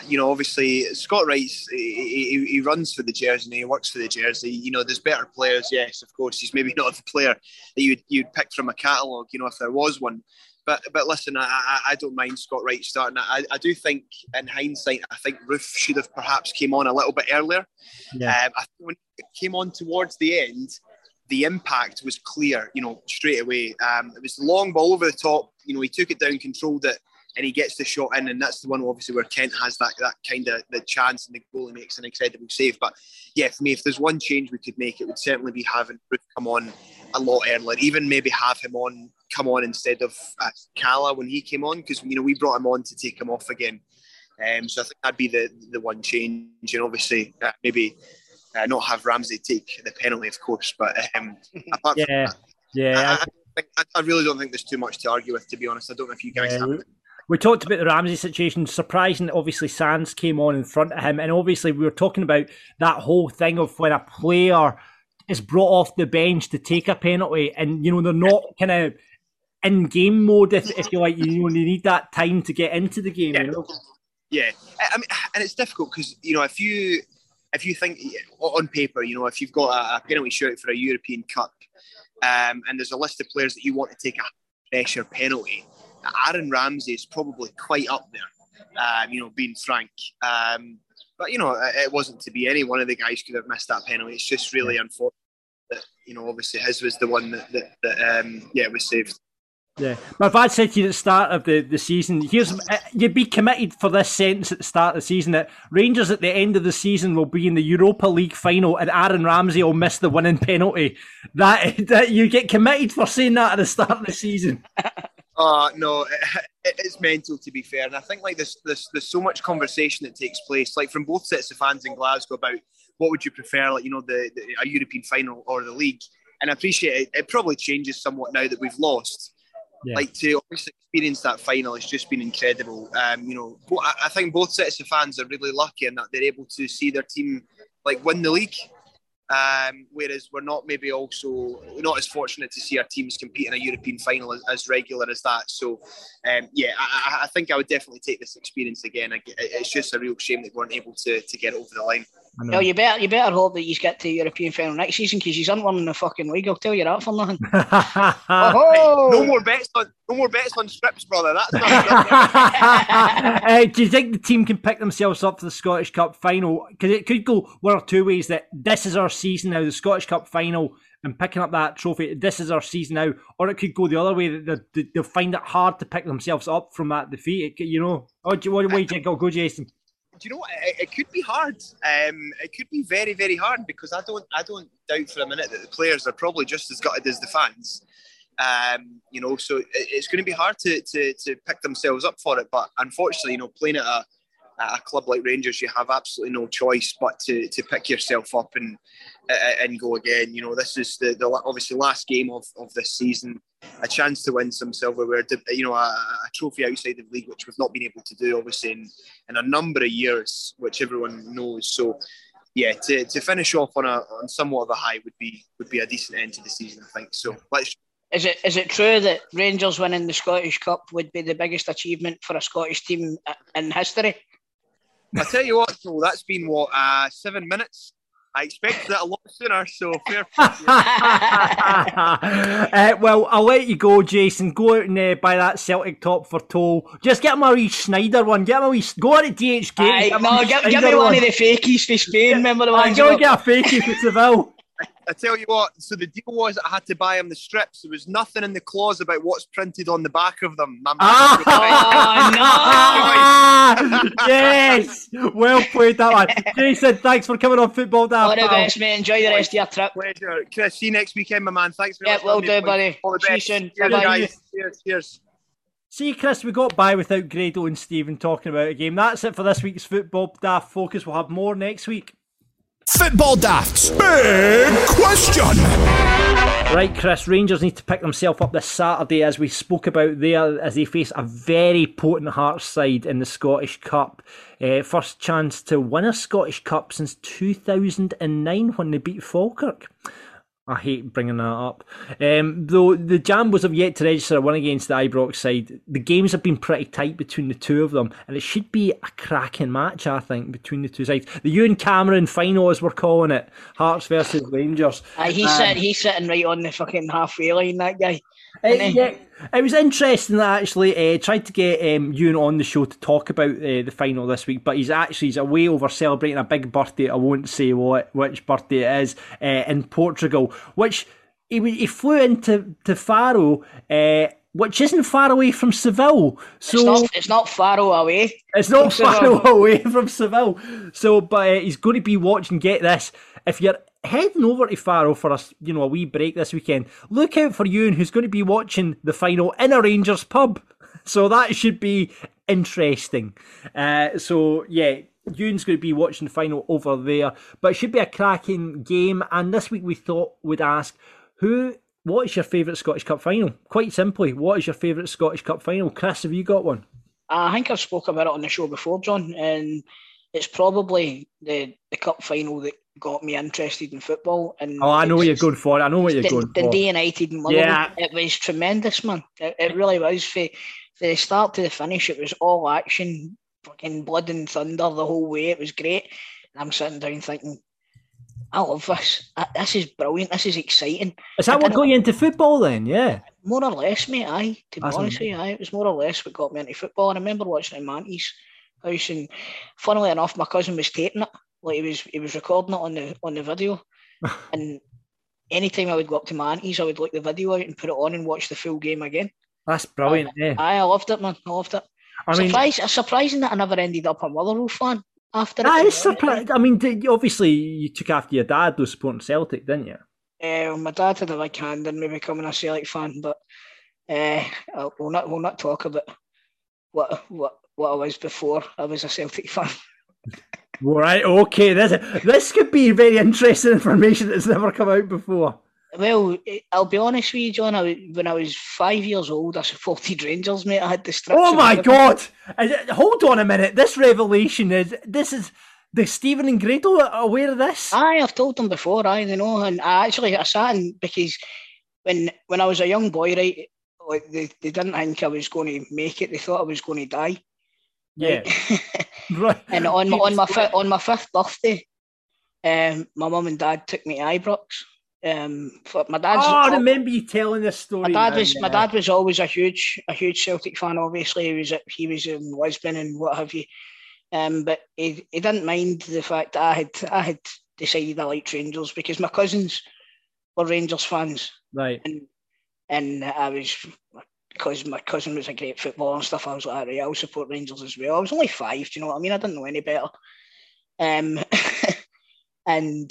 you know, obviously Scott Wright's he, he, he runs for the jersey and he works for the jersey. You know, there's better players. Yes, of course, he's maybe not the player that you'd you'd pick from a catalogue. You know, if there was one. But but listen, I, I, I don't mind Scott Wright starting. I, I do think, in hindsight, I think Roofe should have perhaps came on a little bit earlier. Yeah. Um, I think when it came on towards the end, the impact was clear, you know, straight away. Um, it was the long ball over the top. You know, he took it down, controlled it, and he gets the shot in. And that's the one, obviously, where Kent has that that kind of the chance and the goal. He makes an incredible save. But yeah, for me, if there's one change we could make, it would certainly be having Roofe come on a lot earlier. Even maybe have him on come on instead of uh, Kala when he came on, because you know we brought him on to take him off again. Um, so I think that'd be the the one change, and obviously uh, maybe uh, not have Ramsey take the penalty, of course. But um, apart from Yeah, that, yeah. I, I, think, I, I really don't think there's too much to argue with, to be honest. I don't know if you guys Yeah, have. We talked about the Ramsey situation. Surprising that obviously Sands came on in front of him, and obviously we were talking about that whole thing of when a player is brought off the bench to take a penalty, and you know they're not kind of in game mode, if, if you like. You know, they need that time to get into the game. Yeah. You know? Yeah, I mean, and it's difficult because you know if you if you think on paper, you know, if you've got a, a penalty shootout for a European Cup, um, and there's a list of players that you want to take a pressure penalty, Aaron Ramsey is probably quite up there. Um, you know, being frank. Um, but you know, it wasn't to be. Any one of the guys could have missed that penalty. It's just really unfortunate that you know, obviously his was the one that that, that um, yeah was saved. Yeah, my dad said to you at the start of the, the season, here's uh, you'd be committed for this sentence at the start of the season that Rangers at the end of the season will be in the Europa League final and Aaron Ramsey will miss the winning penalty. That that you get committed for saying that at the start of the season. Uh, no, it, it, it's mental to be fair, and I think like this, this, there's so much conversation that takes place, like from both sets of fans in Glasgow about what would you prefer, like you know, the, the a European final or the league. and I appreciate it. It probably changes somewhat now that we've lost. Yeah. Like to obviously experience that final has just been incredible. Um, you know, I think both sets of fans are really lucky in that they're able to see their team like win the league. Um, whereas we're not maybe also not as fortunate to see our teams compete in a European final as, as regular as that. So, um, yeah, I, I- I think I would definitely take this experience again. It's just a real shame that we weren't able to, to get over the line. I know. Well, you better you better hope that you get to the European final next season because you aren't winning the fucking league. I'll tell you that for nothing. No more bets on no more bets on strips, brother. That's not. uh, do you think the team can pick themselves up for the Scottish Cup final? Because it could go one or two ways. That this is our season now, the Scottish Cup final, and picking up that trophy. This is our season now, or it could go the other way. That they- they'll find it hard to pick themselves up from that defeat. It you know, oh, do you, what do you think it'll go, Jason? Do you know what? It, it could be hard. Um, it could be very, very hard because I don't, I don't doubt for a minute that the players are probably just as gutted as the fans. Um, you know, so it, it's going to be hard to, to to pick themselves up for it. But unfortunately, you know, playing at a, at a club like Rangers, you have absolutely no choice but to to pick yourself up and uh, and go again. You know, this is the, the obviously last game of, of this season, a chance to win some silverware. You know, a, a trophy outside of league, which we've not been able to do, obviously in, in a number of years, which everyone knows. So, yeah, to, to finish off on a on somewhat of a high would be would be a decent end to the season, I think. So let's Is it is it true that Rangers winning the Scottish Cup would be the biggest achievement for a Scottish team in history? I tell you what, so that's been what uh, seven minutes. I expected that a lot sooner, so fair play. uh, well, I'll let you go, Jason. Go out and uh, buy that Celtic top for Toll. Just get him a wee Schneider one. Get him a wee. Go out to DHgate. Aye, get him a no, wee give, give me one of the fakies for Spain. Remember the Aye, ones? go you get a fakie for Seville. I tell you what, so the deal was I had to buy him the strips. There was nothing in the clause about what's printed on the back of them. My man- Ah, yes, well played that one, Jason. Thanks for coming on football. Dad, All the best, mate. Enjoy the rest of your trip. Pleasure. Chris, see you next weekend, my man. Thanks very Yeah, much. will do, buddy. All the See you soon. Bye-bye. guys. Cheers, cheers. See, Chris, we got by without Grado and Stephen talking about a game. That's it for this week's football daft focus. We'll have more next week. Football Daft's big question. Right, Chris, Rangers need to pick themselves up this Saturday, as we spoke about there, as they face a very potent Hearts side in the Scottish Cup. Uh, first chance to win a Scottish Cup since 2009 when they beat Falkirk. I hate bringing that up. Um, though the Jambos have yet to register a win against the Ibrox side, the games have been pretty tight between the two of them, and it should be a cracking match, I think, between the two sides. The Ewan Cameron final, as we're calling it, Hearts versus Rangers. Aye, he's, Um, sit, he's sitting right on the fucking halfway line, that guy. Uh, yeah, it was interesting that actually uh, tried to get um, Ewan on the show to talk about uh, the final this week, but he's actually he's away over celebrating a big birthday. I won't say what which birthday it is uh, in Portugal, which he he flew into to Faro. Uh, which isn't far away from Seville, so It's not, it's not far away. it's not far away from Seville. So, but uh, he's going to be watching. Get this: if you're heading over to Faro for us, you know, a wee break this weekend, look out for Ewan, who's going to be watching the final in a Rangers pub. So that should be interesting. Uh, so yeah. Ewan's going to be watching the final over there, but it should be a cracking game. And this week we thought we'd ask who, what is your favourite Scottish Cup final? Quite simply, what is your favourite Scottish Cup final? Chris, have you got one? I think I've spoke about it on the show before, John, and it's probably the, the cup final that got me interested in football. And Oh, I know what you're going for. I know what you're Dun- going for. Dundee United and Motherwell. Yeah. It was tremendous, man. It, it really was. For, for the start to the finish, it was all action, fucking blood and thunder the whole way. It was great. And I'm sitting down thinking, I love this. Uh, This is brilliant. This is exciting. Is that I what got you into football then? Yeah. More or less, mate. Aye, to be That's honest with you, aye, it was more or less what got me into football. And I remember watching it Manty's house, and funnily enough, my cousin was taping it. Like he was, he was recording it on the on the video. and anytime I would go up to my aunties, I would look the video out and put it on and watch the full game again. That's brilliant. Yeah. Aye, I loved it, man. I loved it. I mean, Surprised, it's surprising that I never ended up a Motherwell fan after that is surprising. I mean, obviously you took after your dad, though, supporting Celtic, didn't you? Uh, my dad had a big hand in me becoming a Celtic fan, but uh, we'll not we'll not talk about what what what I was before I was a Celtic fan. Right. Okay. This this could be very interesting information that's never come out before. well, eh, I'll be honest with you, John. I, when I was five years old, I supported Rangers, mate. I had the strips. Oh my god! It- Hold on a minute. This revelation is this is the Stephen and are aware of this. Aye, I've told them before. Aye, they know. And I actually I sat in because when when I was a young boy, right, like they, they didn't think I was going to make it. They thought I was going to die. Yeah, right? right. and on my on my fi- on my fifth birthday, um, my mum and dad took me to Ibrox. Um, for my dad's. Oh, I remember you telling this story. My dad now, was my dad was always a huge a huge Celtic fan. Obviously, he was he was in Lisbon and what have you. Um, but he, he didn't mind the fact that I had I had decided I liked Rangers because my cousins were Rangers fans, Right. and and I was because my cousin was a great footballer and stuff. I was like, I'll support Rangers as well. I was only five, do you know what I mean? I didn't know any better. Um, and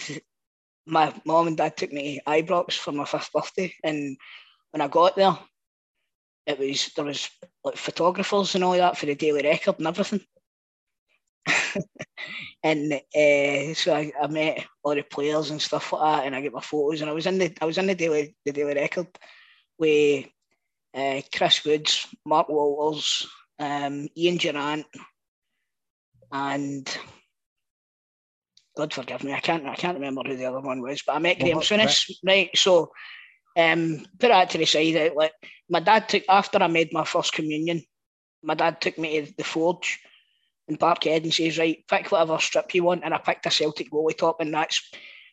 my mom and dad took me to Ibrox for my fifth birthday, and when I got there, it was there was like photographers and all that for the Daily Record and everything. and uh, so I, I met all the players and stuff like that, and I get my photos, and I was in the I was in the Daily the Daily Record with uh, Chris Woods, Mark Walters, um, Ian Durrant, and God forgive me, I can't I can't remember who the other one was, but I met Graeme Well, Souness, right? So um, put that to the side. Out like my dad took after I made my first communion, my dad took me to the Forge in Parkhead and says, right, pick whatever strip you want, and I picked a Celtic goalie top, and that's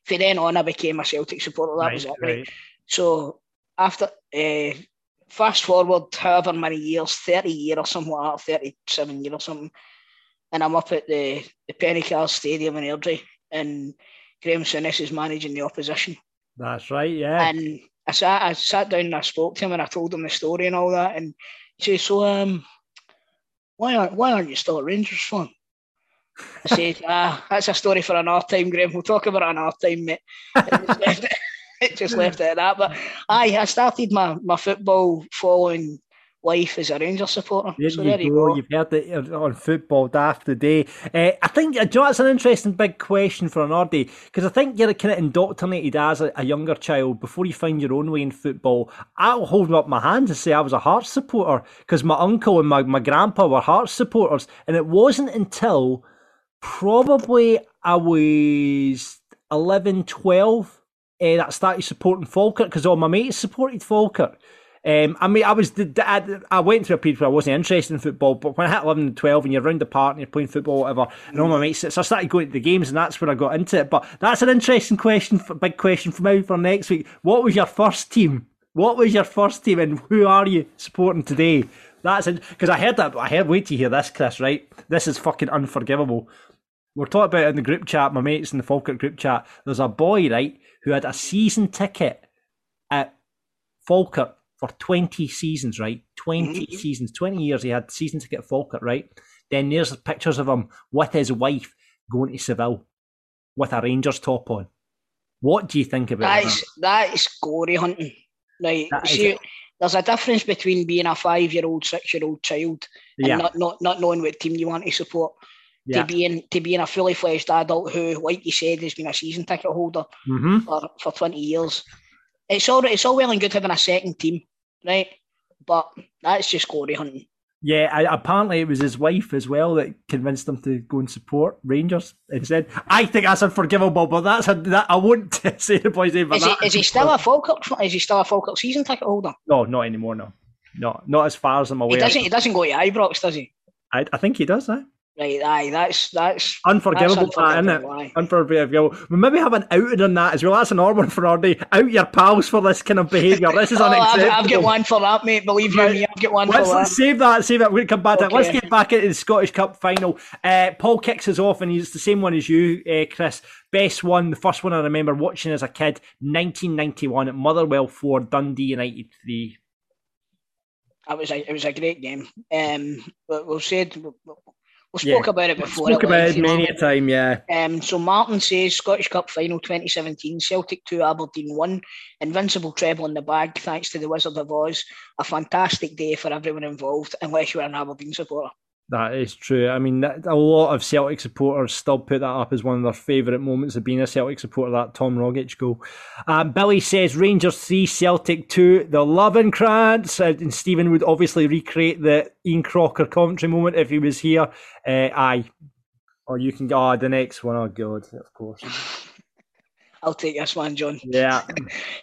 from then on I became a Celtic supporter. That was it, right? So after uh, fast forward however many years, 30 year or something like that, 37 year or something, and I'm up at the, the Pennycar Stadium in Airdrie and Graeme Souness is managing the opposition. That's right. Yeah. And I sat I sat down and I spoke to him and I told him the story and all that and he says, So um why aren't why aren't you still a Rangers fan? I said, ah, that's a story for another time, Graham. We'll talk about it another time, mate. It just left it, it just left it at that. But aye, I started my, my football following life as a Rangers supporter. There so you there you go. go. You've heard it on football daft today. Uh, I think, uh, you know, it's an interesting big question for an Ordy because I think you're kind of indoctrinated as a, a younger child before you find your own way in football. I'll hold up my hand and say I was a Hearts supporter because my uncle and my, my grandpa were Hearts supporters, and it wasn't until probably I was 11, 12 uh, that started supporting Falkirk because all my mates supported Falkirk. Um, I mean, I was I, I went through a period where I wasn't interested in football, but when I hit 11 and 12 and you're around the park and you're playing football, whatever, and all my mates, so I started going to the games and that's where I got into it. But that's an interesting question, for, big question for me for next week. What was your first team? What was your first team and who are you supporting today? That's because I heard that. I heard. Wait to hear this, Chris. Right, this is fucking unforgivable. We're talking about in the group chat, my mates in the Falkirk group chat. There's a boy, right, who had a season ticket at Falkirk for 20 seasons, right? 20 mm-hmm. seasons, 20 years he had season ticket at Falkirk, right? Then there's pictures of him with his wife going to Seville with a Rangers top on. What do you think about That that? is that is glory hunting. Right. That See, there's a difference between being a five year old, six year old child and Yeah. not, not not knowing what team you want to support. Yeah. To being to being a fully fledged adult who, like you said, has been a season ticket holder hmm for, for twenty years. It's all it's all well and good having a second team, right? But that's just glory hunting. Yeah, I, apparently it was his wife as well that convinced him to go and support Rangers instead. I think that's unforgivable, but that's a, that I won't say the boy's name. Is he, is he still a Falkirk? Is he still a Falkirk season ticket holder? No, not anymore. No, no, not as far as I'm aware. He doesn't. He doesn't go to Ibrox, does he? I, I think he does. Eh? Right. Aye. That's that's Unforgivable, That's that, isn't it? unforgivable, aye. Unforgivable. We maybe have an outing on that as well. That's an odd one for our day. Out your pals for this kind of behaviour. This is Oh, I've, unacceptable. I've got one for that, mate. Believe you Right. me, I've got one Let's, for that. save that, save that. We're going to come back to it. Let's get back into the Scottish Cup final. Uh, Paul kicks us off, and he's the same one as you, uh, Chris. Best one, the first one I remember watching as a kid, 1991 at Motherwell 4, Dundee United 3. It was a, it was a great game. Um, we- we've said we, we Yeah. spoke about it before. We spoke about it many a time, yeah. Um, so Martin says Scottish Cup final 2017, Celtic 2, Aberdeen 1, invincible treble in the bag thanks to the Wizard of Oz. A fantastic day for everyone involved, unless you're an Aberdeen supporter. That is true. I mean, a lot of Celtic supporters still put that up as one of their favourite moments of being a Celtic supporter, that Tom Rogic goal. Um, Billy says Rangers 3, Celtic 2, the Lovenkrands. Uh, and Stephen would obviously recreate the Ian Crocker commentary moment if he was here. Uh, aye. Or you can go, oh, the next one. Oh, God, of course. I'll take this one, John. Yeah.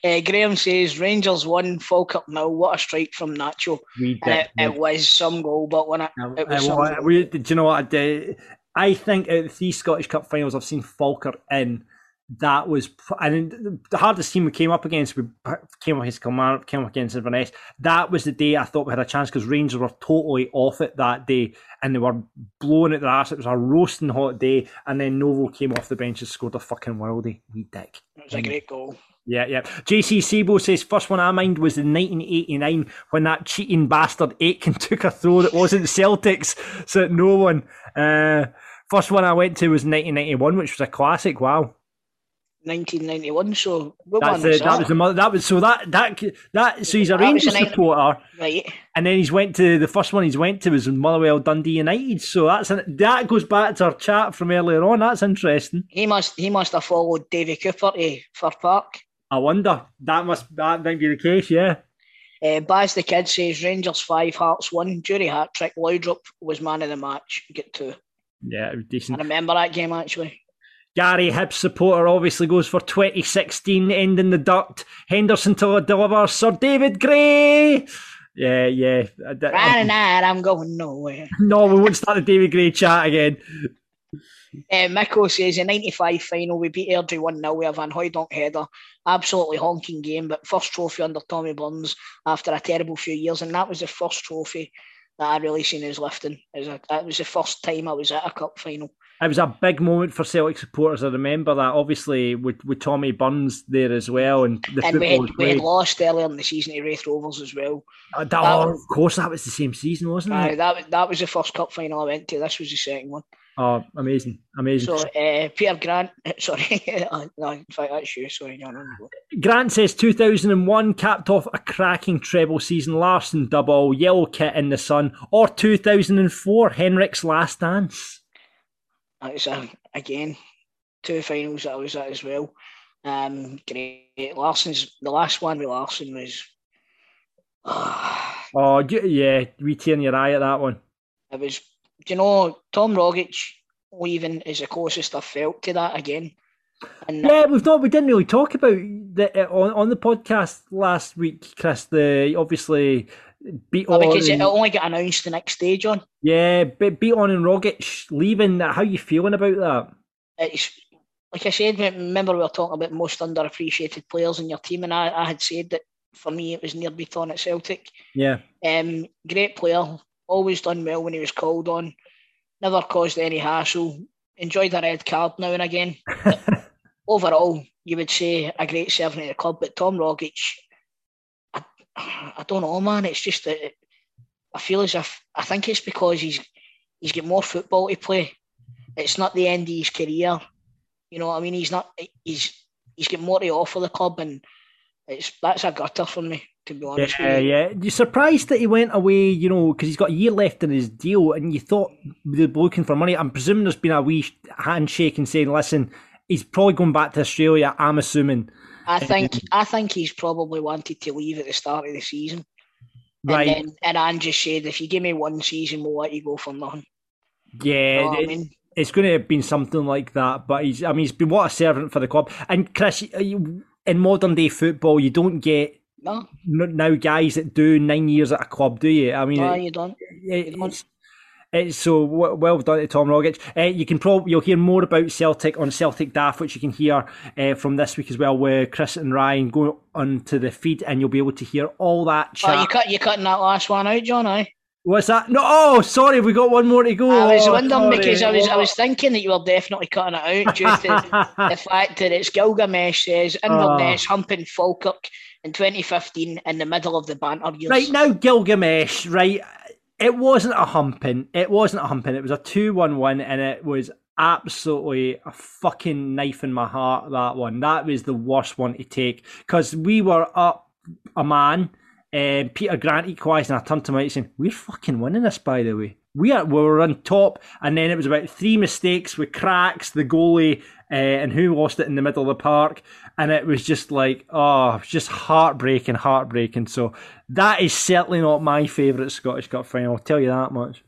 Uh, Graham says Rangers won, Falkirk nil. What a strike from Nacho. We And it, it was some goal, but when it, it was Uh, well, we, do you know what I did? I think out of the three Scottish Cup finals I've seen Falkirk in, that was and the hardest team we came up against. We came up against Kilmarnock, came up against Inverness. That was the day I thought we had a chance because Rangers were totally off it that day and they were blowing at their ass. It was a roasting hot day, and then Novo came off the bench and scored a fucking worldie. We dick. It was a great goal. Yeah, yeah. JC Sabo says first one I mind was in 1989 when that cheating bastard Aitken took a throw that wasn't Celtics, so no one. Uh, first one I went to was 1991, which was a classic. Wow. 1991. So That's that was the mother. That was so that that that so he's a Rangers supporter, right. and then he's went to the first one he's went to was Motherwell Dundee United. So that's an, that goes back to our chat from earlier on. That's interesting. He must he must have followed Davy Cooper to Fir Park. I wonder that must that might be the case. Yeah. Uh, Baz the kid says Rangers five, Hearts one. Durie hat trick. Laudrup was man of the match. Get two. Yeah, it was decent I remember that game actually. Gary Hibs supporter obviously goes for 2016 ending the duct. Henderson to deliver Sir David Gray. Yeah, yeah. Right night, I'm going nowhere. no, we won't start the David Gray chat again. Uh, Miko says in 95 final, we beat Airdrie 1 0 with a Van Hooydonk header. Absolutely honking game, but first trophy under Tommy Burns after a terrible few years. And that was the first trophy that I really seen us lifting. It was, a, it was the first time I was at a cup final. It was a big moment for Celtic supporters. I remember that, obviously, with, with Tommy Burns there as well. And the and we had, we had lost earlier in the season to Raith Rovers as well. Uh, that- oh, of course, that was the same season, wasn't Aye, it? that, was- that was the first cup final I went to. This was the second one. Oh, amazing, amazing. So, uh, Peter Grant, sorry, no, in fact, that's you. Sorry, John. on you go. Grant says 2001 capped off a cracking treble season, Larsson double, yellow kit in the sun, or 2004 Henrik's last dance. That's uh, again two finals that I was at as well. Um, great. Larsson's the last one with Larsson was. Oh, d- yeah, we tear in your eye at that one. it was. Do you know Tom Rogic leaving is the closest I've felt to that again. And Yeah, we've not. We didn't really talk about the on on the podcast last week, Chris. The obviously Bitton. because it only got announced the next day, John. yeah, but Bitton and Rogic leaving. How you feeling about that? It's like I said. Remember we were talking about most underappreciated players in your team, and I, I had said that for me it was Nir Bitton at Celtic. Yeah, Um, great player, always done well when he was called on. Never caused any hassle. Enjoyed a red card now and again. Overall, you would say a great servant of the club. But Tom Rogic, I, I don't know, man. It's just that I feel as if I think it's because he's he's got more football to play. It's not the end of his career. You know what I mean? He's not. He's he's got more to offer the club, and it's that's a gutter for me to be honest. yeah, with you. yeah. You're surprised that he went away, you know, because he's got a year left in his deal, and you thought they're looking for money. I'm presuming there's been a wee handshake and saying, "Listen, he's probably going back to Australia." I'm assuming, I think I think he's probably wanted to leave at the start of the season. right? And then and just said, if you give me one season, we'll let you go for nothing. yeah, You know I mean? it's going to have been something like that. But he's, I mean, he's been what a servant for the club. And Chris, you- in modern day football, you don't get No, n- now guys that do nine years at a club, do you? I mean, no, it- you don't. it- it's, it's so well done to Tom Rogic. Uh, you can probably you'll hear more about Celtic on Celtic Daft, which you can hear uh, from this week as well, where Chris and Ryan go onto the feed, and you'll be able to hear all that chat. Oh, you cut you cutting that last one out, John? I What's that? No, oh, sorry, we got one more to go. I was Oh, wondering sorry. because I was I was thinking that you were definitely cutting it out due to the fact that it's Gilgamesh says Inverness ah. humping Falkirk in 2015 in the middle of the banter years. Right now, Gilgamesh, right? It wasn't a humping. It wasn't a humping. It was a 2 1 1, and it was absolutely a fucking knife in my heart, that one. That was the worst one to take because we were up a man. Um, Peter Grant equalised, and I turned to out saying, We're fucking winning this, by the way. we, are, we were on top, and then it was about three mistakes with cracks, the goalie, uh, and who lost it in the middle of the park. And it was just like, oh, just heartbreaking, heartbreaking. So that is certainly not my favourite Scottish Cup final, I'll tell you that much.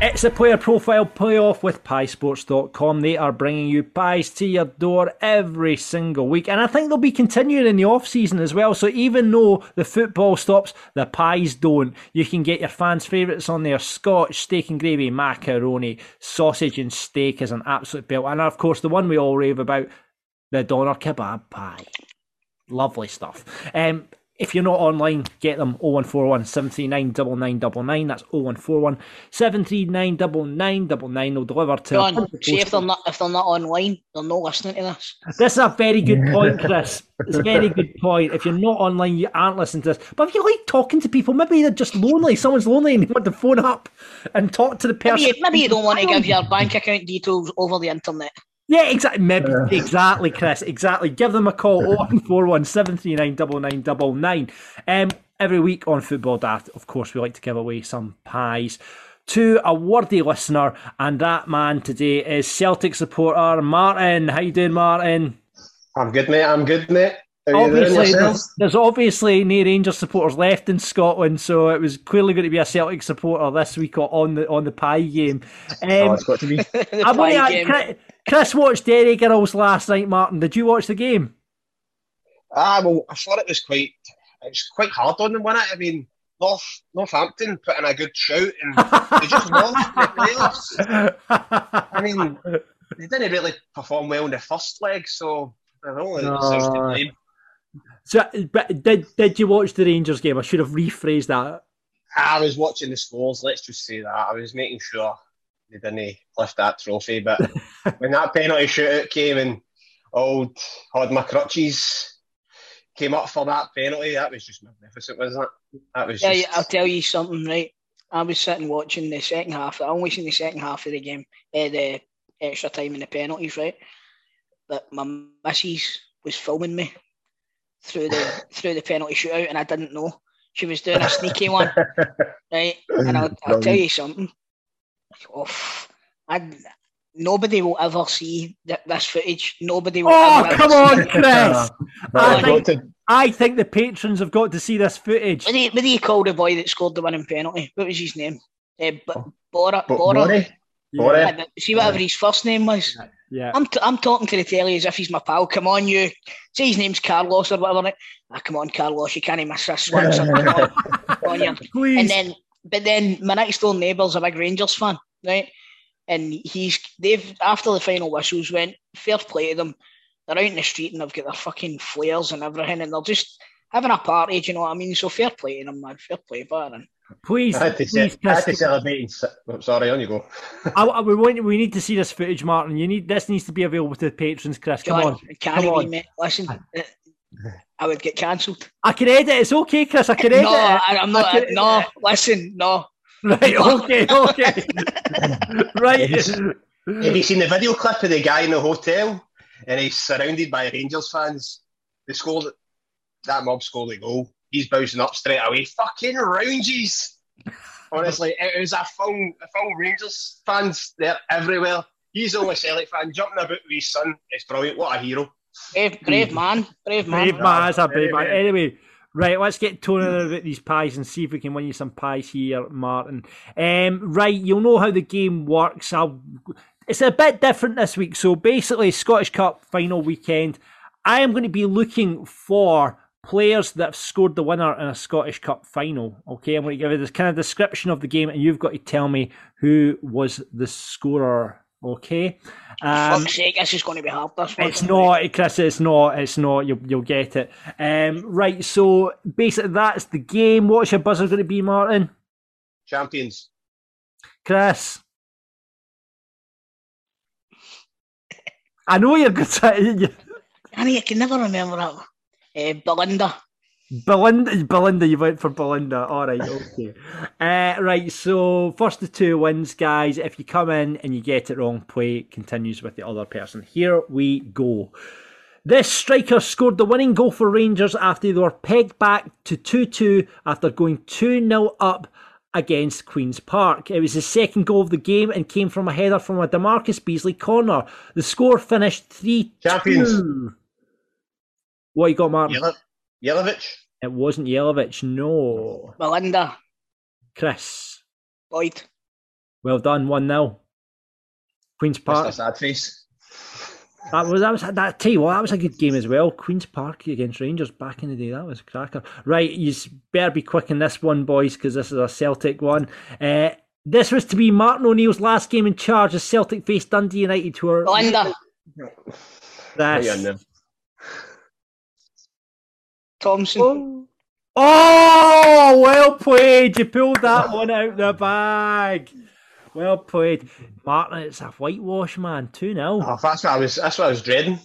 It's a player profile playoff with piesports.com. They are bringing you pies to your door every single week. And I think they'll be continuing in the off season as well. So even though the football stops, the pies don't. You can get your fans' favourites on there Scotch, steak and gravy, macaroni, sausage and steak is an absolute belt. And of course, the one we all rave about, the doner kebab pie. Lovely stuff. Um, if you're not online, get them 0141 739 9999. That's 0141 739 9999. They'll deliver to. John, see if they're not if they're not online, they're not listening to this. This is a very good point, Chris. It's a very good point. If you're not online, you aren't listening to this. But if you like talking to people, maybe they're just lonely. Someone's lonely and they want to phone up and talk to the person. Maybe, maybe you don't want to give your bank account details over the internet. Yeah, exactly. Maybe, exactly, Chris. Exactly. Give them a call 0141 739 9999. Um, every week on Football Daft, of course, we like to give away some pies to a worthy listener, and that man today is Celtic supporter Martin. How you doing, Martin? I'm good, mate. I'm good, mate. How you doing Obviously, there's, there's obviously no Rangers supporters left in Scotland, so it was clearly going to be a Celtic supporter this week on the on the pie game. Oh, Um, it's got to be. The I want pie to game. Chris, watched Derry Girls last night. Martin, did you watch the game? Ah, well, I thought it was quite. It was quite hard on them, wasn't it? I mean, North Northampton put in a good shout, and they just lost the playoffs. I mean, they didn't really perform well in the first leg, so they're only No. themselves to. So, but did did you watch the Rangers game? I should have rephrased that. I was watching the scores. Let's just say that I was making sure they didn't lift that trophy. But when that penalty shootout came and old Hod McCrutches came up for that penalty, that was just magnificent, wasn't it? That was Yeah, just. I'll tell you something, right? I was sitting watching the second half. I only seen the second half of the game, uh, the extra time and the penalties, right? But my missus was filming me through the through the penalty shootout, and I didn't know she was doing a sneaky one, right? And I'll, I'll tell you something. Oh, I, nobody will ever see th- this footage. Nobody will. Oh, ever come ever on, see. Chris! I think, to- I think the patrons have got to see this footage. What do you, what do you call the boy that scored the winning penalty? What was his name? Uh, B- Bora. Bo- Bora. Borey? Yeah, Yeah, see whatever his first name was. yeah. I'm, t- I'm talking to the telly as if he's my pal. Come on, you. Say his name's Carlos or whatever. Ah, come on, Carlos. You can't miss this one. son. Come on, come on, you. Please. And then, but then my next door neighbour's a big Rangers fan, right? And he's they've after the final whistles went, fair play to them. They're out in the street and they've got their fucking flares and everything, and they're just having a party. Do you know what I mean? So fair play to them, man. Fair play, Baron. please, I had to, please, ce- I had to celebrate. And, oh, sorry, on you go. I, I- we, want, we need to see this footage, Martin. You need this needs to be available to the patrons, Chris. Come John, on, it can't come be, on. mate. Listen, I would get cancelled. I can edit. It's okay, Chris. I can edit. No, it. I, I'm not. I can- no, listen, no. Right. Okay. Okay. right. Have you seen the video clip of the guy in the hotel and he's surrounded by Rangers fans? They scored that mob scored the goal. He's bouncing up straight away. Fucking roundies. Honestly, it was a full, a full Rangers fans there everywhere. He's the only Celtic fan jumping about with his son. It's brilliant. What a hero. Brave, brave man, brave man. Brave man, that's a brave man. Anyway. Anyway, right, let's get toning about these pies and see if we can win you some pies here, Martin. Um, right, you'll know how the game works. I'll, it's a bit different this week. So basically, Scottish Cup final weekend. I am going to be looking for players that have scored the winner in a Scottish Cup final. Okay, I'm going to give you this kind of description of the game, and you've got to tell me who was the scorer. Okay. Um, Fuck's sake, this is going to be hard. This one. it's not, Chris. It's not. It's not. You'll you'll get it. Um, right. So basically, that's the game. What's your buzzer going to be, Martin? Champions. Chris. I know you're good. To, I mean, I can never remember that. Uh, Belinda. Belinda, Belinda, you went for Belinda. All right, okay. uh, right, so first the two wins, guys. If you come in and you get it wrong, play continues with the other person. Here we go. This striker scored the winning goal for Rangers after they were pegged back to 2 2 after going 2 0 up against Queen's Park. It was his second goal of the game and came from a header from a DaMarcus Beasley corner. The score finished 3 Champions. 2. What you got, Martin? Yele- Yelovich. It wasn't Yelovich, no. Melinda, Chris. Boyd. Well done, 1 0. Queen's Park. Mr. Sad face. That was that was that. Tell you what, that was a good game as well. Queens Park against Rangers back in the day. That was a cracker. Right, you better be quick in this one, boys, because this is a Celtic one. Uh, this was to be Martin O'Neill's last game in charge as Celtic faced Dundee United, who are Melinda, That's- Right on them. Thompson. Oh. oh, well played. You pulled that one out the bag. Well played, Martin. It's a whitewash, man. Two 0 Oh, that's what I was. That's what I was dreading.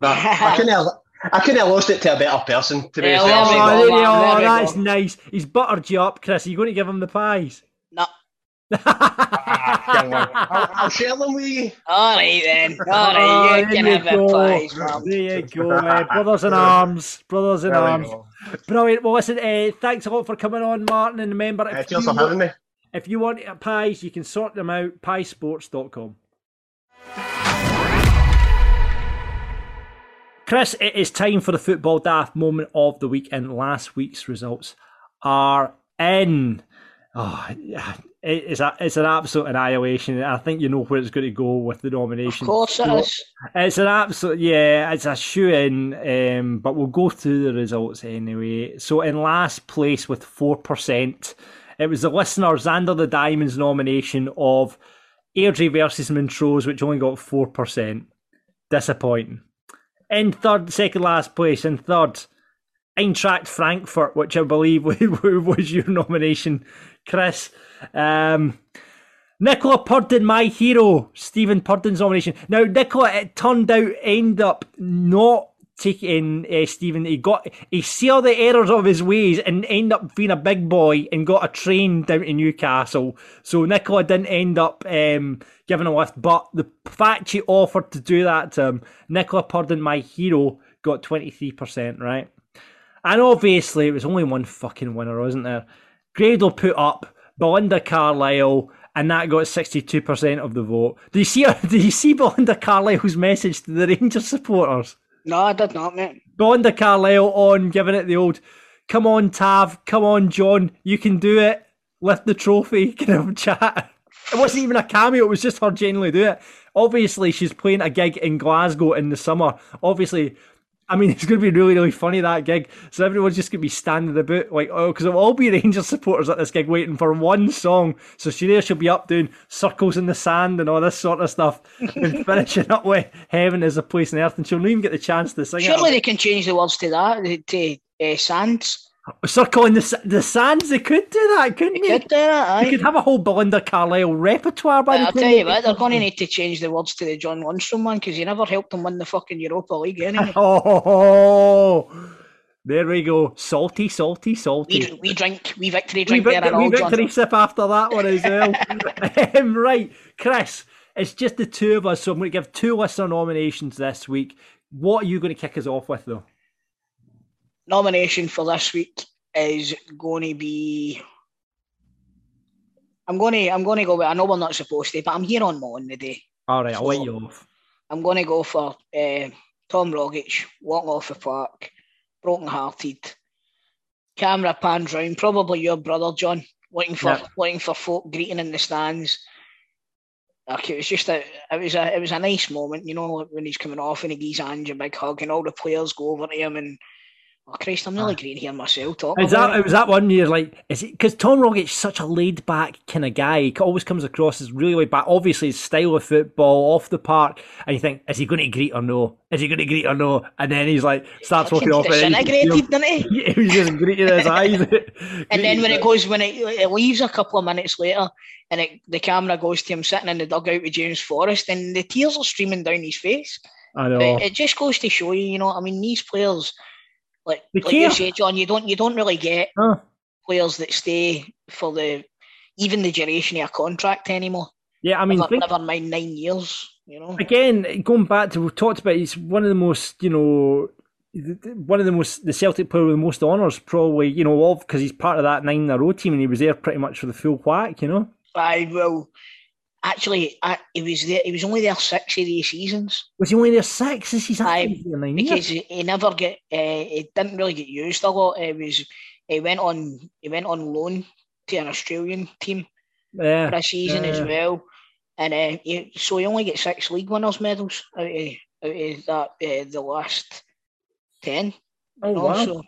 But I couldn't. Have, I couldn't have lost it to a better person. To be Yeah, fair. well, Oh, we go, there you Martin, are. there we That's nice. He's buttered you up, Chris. Are you going to give him the pies? No. I'll, I'll share them with you. All right then. All Oh, you there can you have go. a prize, man. There you go, uh, brothers in arms, brothers in There arms. go. Brilliant. Well, listen, uh, thanks a lot for coming on, Martin. And remember, Uh, if, cheers you, for having me. if you want pies, you can sort them out. Piesports.com. Chris, it is time for the football daft moment of the week, and last week's results are in. Oh, yeah, it- it's a, it's an absolute annihilation. I think you know where it's going to go with the nomination. Of course it is. it's an absolute yeah, it's a shoe in, um, but we'll go through the results anyway. So in last place with four percent, it was the listener Xander the Diamonds nomination of Airdrie versus Montrose, which only got four percent. Disappointing. In third, second last place, in third, Eintracht Frankfurt, which I believe was your nomination, Chris. Um, Nicola Purdon, my hero, Stephen Purdon's nomination. Now, Nicola, it turned out, ended up not taking uh, Stephen. He got he saw the errors of his ways and ended up being a big boy and got a train down to Newcastle. So Nicola didn't end up um, giving a lift, but the fact she offered to do that to him, Nicola Purdon, my hero, got twenty three percent right. And obviously, it was only one fucking winner, wasn't there? Grado put up Belinda Carlisle, and that got sixty-two percent of the vote. Do you see? Do you see Belinda Carlisle's message to the Rangers supporters? No, I did not, mate. Belinda Carlisle on giving it the old, "Come on, Tav. Come on, John. You can do it. Lift the trophy." Kind of chat. It wasn't even a cameo. It was just her genuinely do it. Obviously, she's playing a gig in Glasgow in the summer. Obviously, I mean, it's going to be really, really funny that gig. So everyone's just going to be standing about like, oh, because it'll all be Rangers supporters at this gig waiting for one song. So she there, she'll be up doing circles in the sand and all this sort of stuff, and finishing up with "Heaven is a place on earth," and she'll not even get the chance to sing it. Surely they can change the words to that, to uh, Sands. Circle in the the sands. They could do that, couldn't They they? could do that, They could have a whole Belinda Carlisle repertoire by But the I'll tell you what, they're going to need to change the words to the John Lundstram one because he never helped them win the fucking Europa League anyway. Oh, there we go. Salty, salty, salty. we, we drink, we victory We, drink there victory, we all, John. victory sip after that one as well. um, right, Chris, it's just the two of us, so I'm going to give two listener nominations this week. What are you going to kick us off with, though? Nomination for this week is going to be. I'm going to, I'm going to go with. I know we're not supposed to, but I'm here on Mon today. All right, I'll let you off. I'm going to go for uh, Tom Rogic walking off the park, broken hearted. Camera pans round, probably your brother John, waiting for Yeah. looking for folk greeting in the stands. Like it was just a it was a it was a nice moment, you know, when he's coming off and he gives Ange a big hug and all the players go over to him and oh Christ, I'm really ah. great here myself talking Is that it. was that one you're like? Is it because Tom Rogic's such a laid back kind of guy? He always comes across as really laid back. Obviously, his style of football off the park, and you think, is he going to greet or no? Is he going to greet or no? And then he's like starts walking off, and then you can disintegrated, feel- didn't he? he just greeting his eyes. And then when it goes, when it, it leaves a couple of minutes later, and it, the camera goes to him sitting in the dugout with James Forrest, and the tears are streaming down his face. I know. But it just goes to show you, you know, I mean, these players, like like you say, John, you don't you don't really get Huh. players that stay for the even the duration of a contract anymore. Yeah, I mean, never, never mind nine years. You know, Again, going back to we talked about, he's one of the most, you know, one of the most the Celtic player with the most honours, probably, you know, of because he's part of that nine in a row team and he was there pretty much for the full whack, you know. I will. Actually, I, he was there. He was only there six of these seasons. Was he only there six? Is he Aye, actually there nine because he, he never get uh, he didn't really get used a lot. He was he went on he went on loan to an Australian team Yeah, for a season as well, and uh, he, so he only gets six league winners medals out of, out of that uh, the last ten. Oh, wow. so,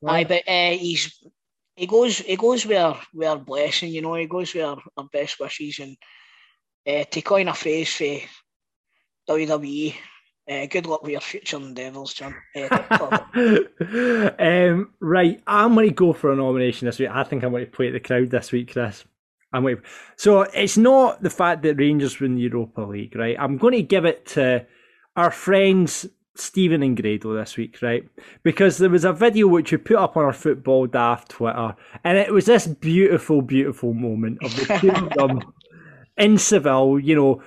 Wow. aye, but uh, he's he goes he goes where where blessing, you know, he goes where our best wishes and uh, to coin a phrase for WWE. Uh, good luck with your future endeavours, John. Uh, um, right, I'm going to go for a nomination this week. I think I'm going to play the crowd this week, Chris. I'm waiting. So it's not the fact that Rangers win the Europa League, right? I'm going to give it to our friends Stephen and Grado this week, right? Because there was a video which we put up on our Football Daft Twitter, and it was this beautiful, beautiful moment of the two of them in Seville, you know,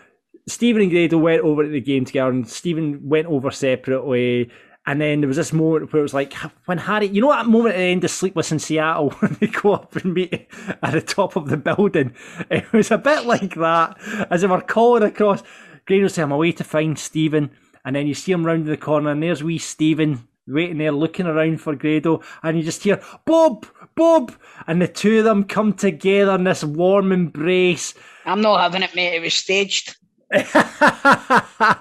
Stephen and Grado went over to the game together, and Stephen went over separately. And then there was this moment where it was like when Harry, you know, that moment at the end of Sleepless in Seattle when they go up and meet at the top of the building. It was a bit like that as they were calling across. Grado saying, "I'm away to find Stephen," and then you see him round the corner, and there's wee Stephen waiting there, looking around for Grado, and you just hear Bob, Bob, and the two of them come together in this warm embrace. I'm not having it, mate. It was staged. It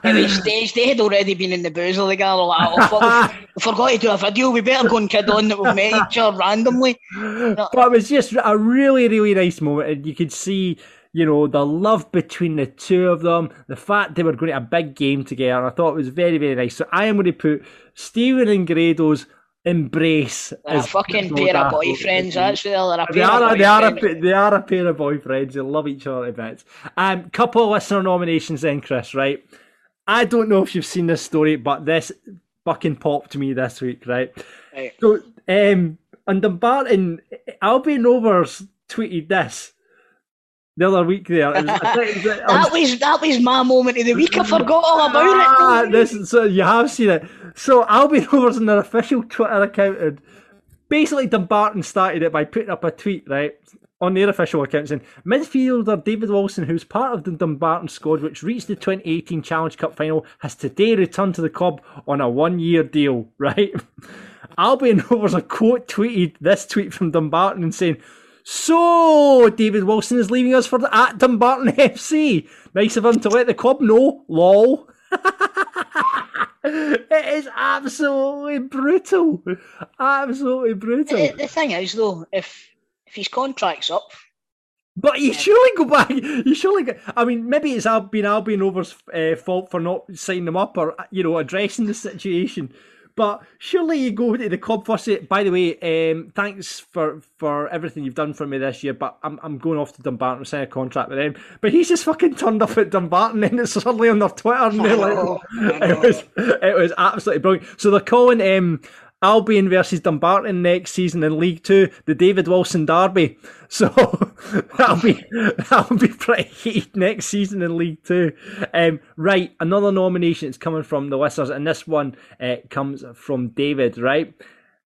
was staged. They had already been in the booze of the girl. Like, oh, fuck, we, forgot to do a video. We better go and kid on that we've met each other randomly. but it was just a really, really nice moment, and you could see, you know, the love between the two of them, the fact they were going to a big game together. I thought it was very, very nice. So I am going to put Stephen and Grado's embrace. They're a fucking pair of boyfriends. That's what they're a They are, they, are a, they are a pair of boyfriends. They love each other a bit. Um, couple of listener nominations then, Chris, right? I don't know if you've seen this story, but this fucking popped to me this week, right? Right. So, um, on Dumbarton, Albion Rovers tweeted this the other week there. Was- I think it was- That was that was my moment of the week. I forgot all about Ah, it. this so you have seen it. So Albion Rovers on their official Twitter account and basically Dumbarton started it by putting up a tweet, right? On their official account saying midfielder David Wilson, who's part of the Dumbarton squad which reached the 2018 Challenge Cup final, has today returned to the club on a one-year deal, right? Albion Rovers have quote tweeted this tweet from Dumbarton and saying, So David Wilson is leaving us for the at Dumbarton FC. Nice of him to let the club know. Lol. it is absolutely brutal. Absolutely brutal. The, the thing is, though, if if his contract's up, But you surely go back. You surely go. I mean, maybe it's been Albion Rovers' uh, fault for not signing them up or you know addressing the situation. But surely you go to the club first. Say, by the way, um, thanks for, for everything you've done for me this year. But I'm I'm going off to Dumbarton to sign a contract with them. But he's just fucking turned up at Dumbarton and it's suddenly on their Twitter and they're like, it was it was absolutely brilliant. So they're calling um, Albion versus Dumbarton next season in League Two the David Wilson Derby. So that'll be that'll be pretty heated next season in League Two. Um, right, another nomination is coming from the listeners, and this one uh, comes from David. Right,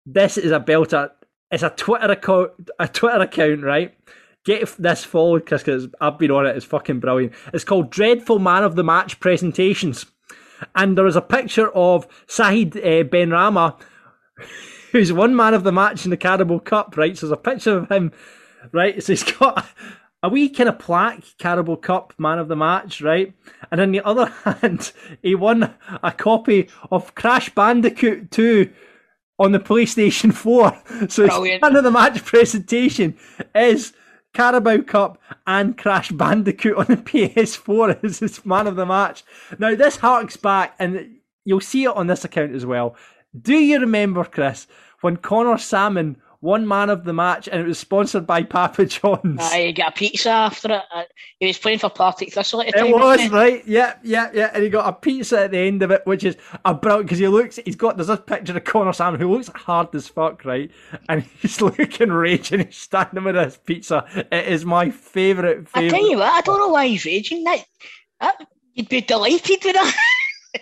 this is a belter. It's a Twitter account. A Twitter account. Right. Get this followed, Chris, because I've been on it. It's fucking brilliant. It's called Dreadful Man of the Match Presentations. And there is a picture of Sahid uh, Benrahma, who's one man of the match in the Carabao Cup, right? So there's a picture of him, right? So he's got a wee kind of plaque, Carabao Cup man of the match, right? And on the other hand, he won a copy of Crash Bandicoot 2 on the PlayStation 4. So his man of the match presentation is Carabao Cup and Crash Bandicoot on the PS4 as his man of the match. Now, this harks back, and you'll see it on this account as well. Do you remember, Chris, when Connor Sammon won man of the match and it was sponsored by Papa John's? I got a pizza after it. Uh, he was playing for Partick Thistle at the time. It was right, yeah, yeah, yeah, and he got a pizza at the end of it, which is a brilliant because he looks. He's got there's this picture of Connor Sammon who looks hard as fuck, right, and he's looking raging. He's standing with this pizza. It is my favourite. I tell you what, I don't know why he's raging. That, that You'd be delighted with that.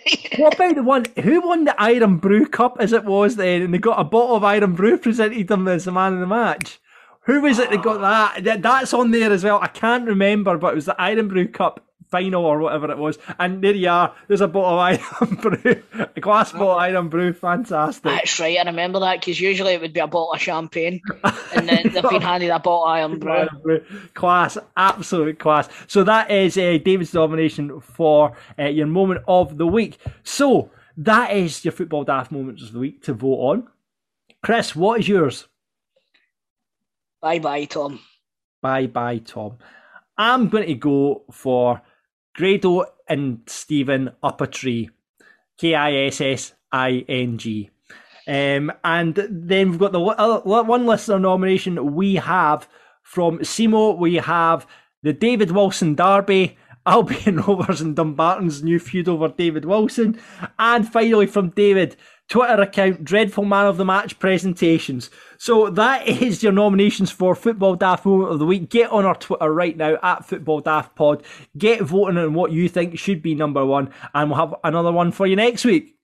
What about the one? Who won the Irn-Bru Cup as it was then? And they got a bottle of Irn-Bru presented them as the man of the match. Who was it that got that? that? That's on there as well. I can't remember, but it was the Irn-Bru Cup final or whatever it was. And there you are. There's a bottle of Iron Brew, a glass bottle of Irn-Bru. Fantastic. That's right, I remember that because usually it would be a bottle of champagne, and then they've been handed a bottle of Irn-Bru. Iron Brew. Class, absolute class. So that is uh, David's nomination for uh, your moment of the week. So that is your football daft moments of the week to vote on. Chris, what is yours? Bye bye, Tom. Bye bye, Tom. I'm going to go for Grado and Stephen up a tree. K I S S I N G. Um, and then we've got the other, one listener nomination we have from Simo. We have the David Wilson Derby, Albion Rovers and Dumbarton's new feud over David Wilson, and finally from David, Twitter account Dreadful Man of the Match presentations. So that is your nominations for Football Daft Moment of the Week. Get on our Twitter right now at Football Daft Pod. Get voting on what you think should be number one, and we'll have another one for you next week.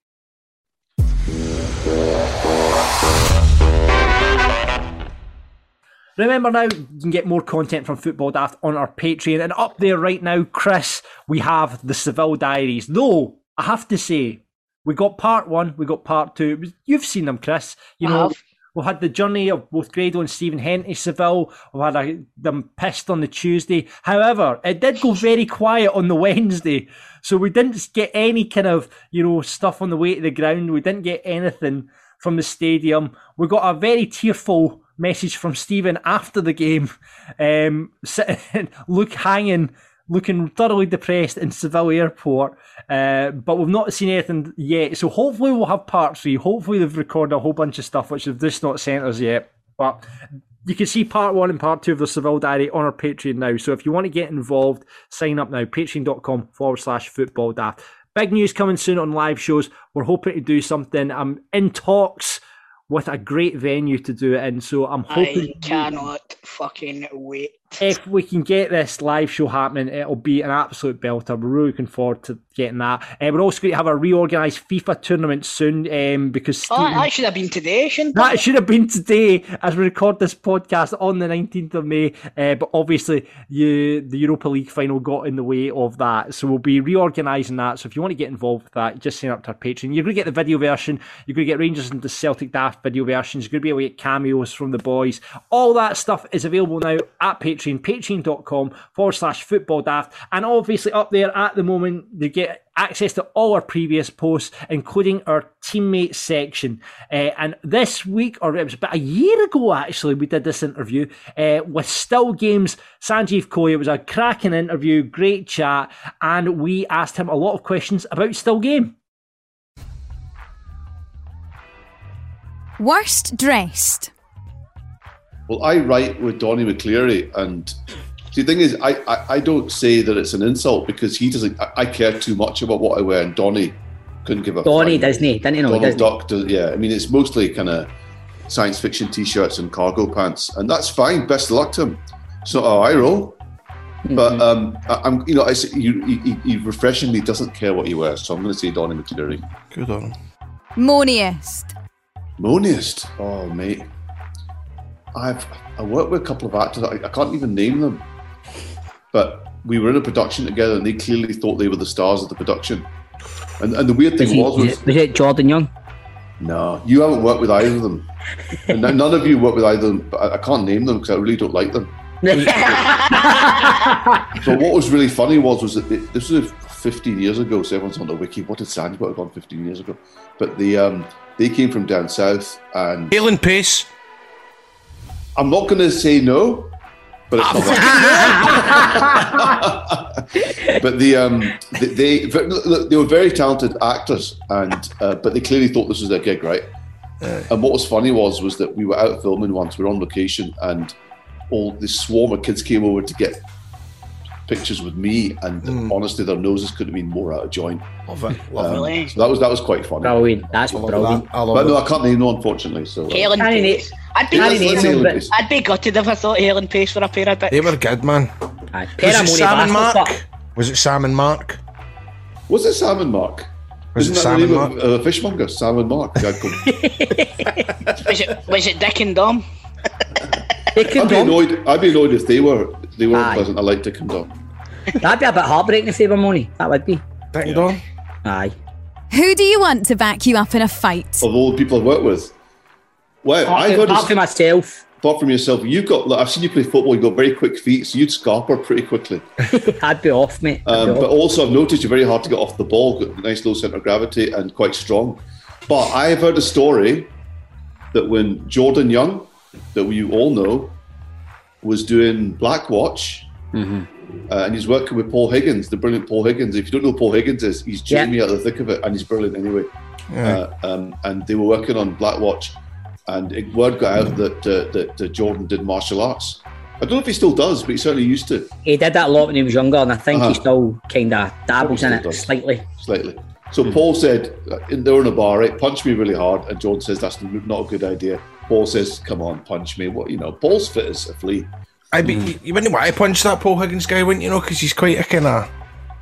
Remember now, you can get more content from Football Daft on our Patreon. And up there right now, Chris, we have the Seville Diaries. Though, I have to say, we got part one, we got part two. You've seen them, Chris. You know, we've had the journey of both Grado and Stephen Henty Seville. We've had a, them pissed on the Tuesday. However, it did go very quiet on the Wednesday. So we didn't get any kind of, you know, stuff on the way to the ground. We didn't get anything from the stadium. We got a very tearful message from Stephen after the game, um, sitting, look hanging, looking thoroughly depressed in Seville Airport. Uh, but we've not seen anything yet, so hopefully we'll have part three. Hopefully they've recorded a whole bunch of stuff which they've just not sent us yet. But you can see part one and part two of the Seville Diary on our Patreon now. So if you want to get involved, sign up now. Patreon.com forward slash football daft. Big news coming soon on live shows. We're hoping to do something. I'm in talks with a great venue to do it in. So I'm hoping I cannot fucking wait. If we can get this live show happening, it'll be an absolute belter. We're really looking forward to getting that. Uh, we're also going to have a reorganised FIFA tournament soon um, because Oh, Stephen- that should have been today, shouldn't that it? should have been today as we record this podcast on the 19th of May. Uh, but obviously, you, the Europa League final got in the way of that. So we'll be reorganising that. So if you want to get involved with that, just sign up to our Patreon. You're going to get the video version. You're going to get Rangers and the Celtic Daft video versions. You're going to be able to get cameos from the boys. All that stuff is available now at Patreon, patreon.com forward slash football daft. And obviously, up there at the moment, you get access to all our previous posts, including our teammate section. Uh, and this week, or it was about a year ago actually, we did this interview uh, with Still Games, Sanjeev Kohli. It was a cracking interview, great chat, and we asked him a lot of questions about Still Game. Worst dressed. Well, I write with Donny McLeary, and see, the thing is, I, I, I don't say that it's an insult because he doesn't. I, I care too much about what I wear, and Donny couldn't give a. Donny, flying- doesn't he? Didn't he know? Donald Doesn't? Duck does, yeah. I mean, it's mostly kind of science fiction T-shirts and cargo pants, and that's fine. Best of luck to him. It's not how I roll. But Mm-hmm. um, I, I'm, you know, I, say- you, he, he refreshingly doesn't care what he wears, so I'm going to say Donny McLeary. Good on him. Moniest. Moniest. Oh, mate. I've I worked with a couple of actors. I, I can't even name them, but we were in a production together, and they clearly thought they were the stars of the production. And, and the weird thing Was, he, was, was, was it, was it Jordan Young? no, you haven't worked with either of them, and none none of you worked with either of them. But I, I can't name them because I really don't like them. So what was really funny was was that it, this was 15 years ago. So everyone's on the wiki. What did Sandpit have gone 15 years ago? But the um, they came from down south, and Halen Pace. I'm not going to say no, but it's not. that. but the um, they, they look, they were very talented actors, and uh, but they clearly thought this was their gig, right? And what was funny was was that we were out filming once. We were on location, and all this swarm of kids came over to get pictures with me, and honestly, their noses could have been more out of joint. Love it. Um, Love so that was that was quite funny. Brilliant. That's I love brilliant. that. I love But no, it. I can't name them unfortunately. So uh, Helen Can't Pace. I'd be, Can't let's- let's name say them, Helen but- Pace. I'd be gutted if I thought Helen Pace for a pair of bits. They were good, man. Aye, Was it Peramoni Sam and Mark? fuck. Was it Sam and Mark? Was it Salmon Mark? Was Isn't it that Salmon the Mark? of uh, fishmonger? Salmon Mark. Was it was it Dick and Dom? I'd be annoyed. I'd be annoyed if they were they were Aye. pleasant. I like Dick and Dom. That'd be a bit heartbreaking if they were money. That would be. Dick and Dom? Aye. Who do you want to back you up in a fight? Of all the people I've worked with. Well, Apart I've from- heard apart from myself. Apart from yourself, you've got. Look, I've seen you play football. You've got very quick feet, so you'd scarper pretty quickly. I'd be off, mate. I'd Um, be but also, I've noticed you're very hard to get off the ball. Got nice low centre of gravity and quite strong. But I have heard a story that when Jordan Young, that you all know, was doing Blackwatch, Mm-hmm. Uh, and he's working with Paul Higgins, the brilliant Paul Higgins. If you don't know who Paul Higgins is, he's Yeah. Jamie out of the thick of it, and he's brilliant anyway. Yeah. Uh, um, and they were working on Black Watch, and it, word got out that, uh, that uh, Jordan did martial arts. I don't know if he still does, but he certainly used to. He did that a lot when he was younger, and I think he Uh-huh. still kind of dabbles in it does. slightly. slightly. So Paul said, uh, in they're in a bar, right? Punch me really hard, and Jordan says that's not a good idea. Paul says, "Come on, punch me." What you know? Paul's fit as a flea. I be, you, you wouldn't want to punch that Paul Higgins guy, wouldn't you know? Because he's quite a kind of.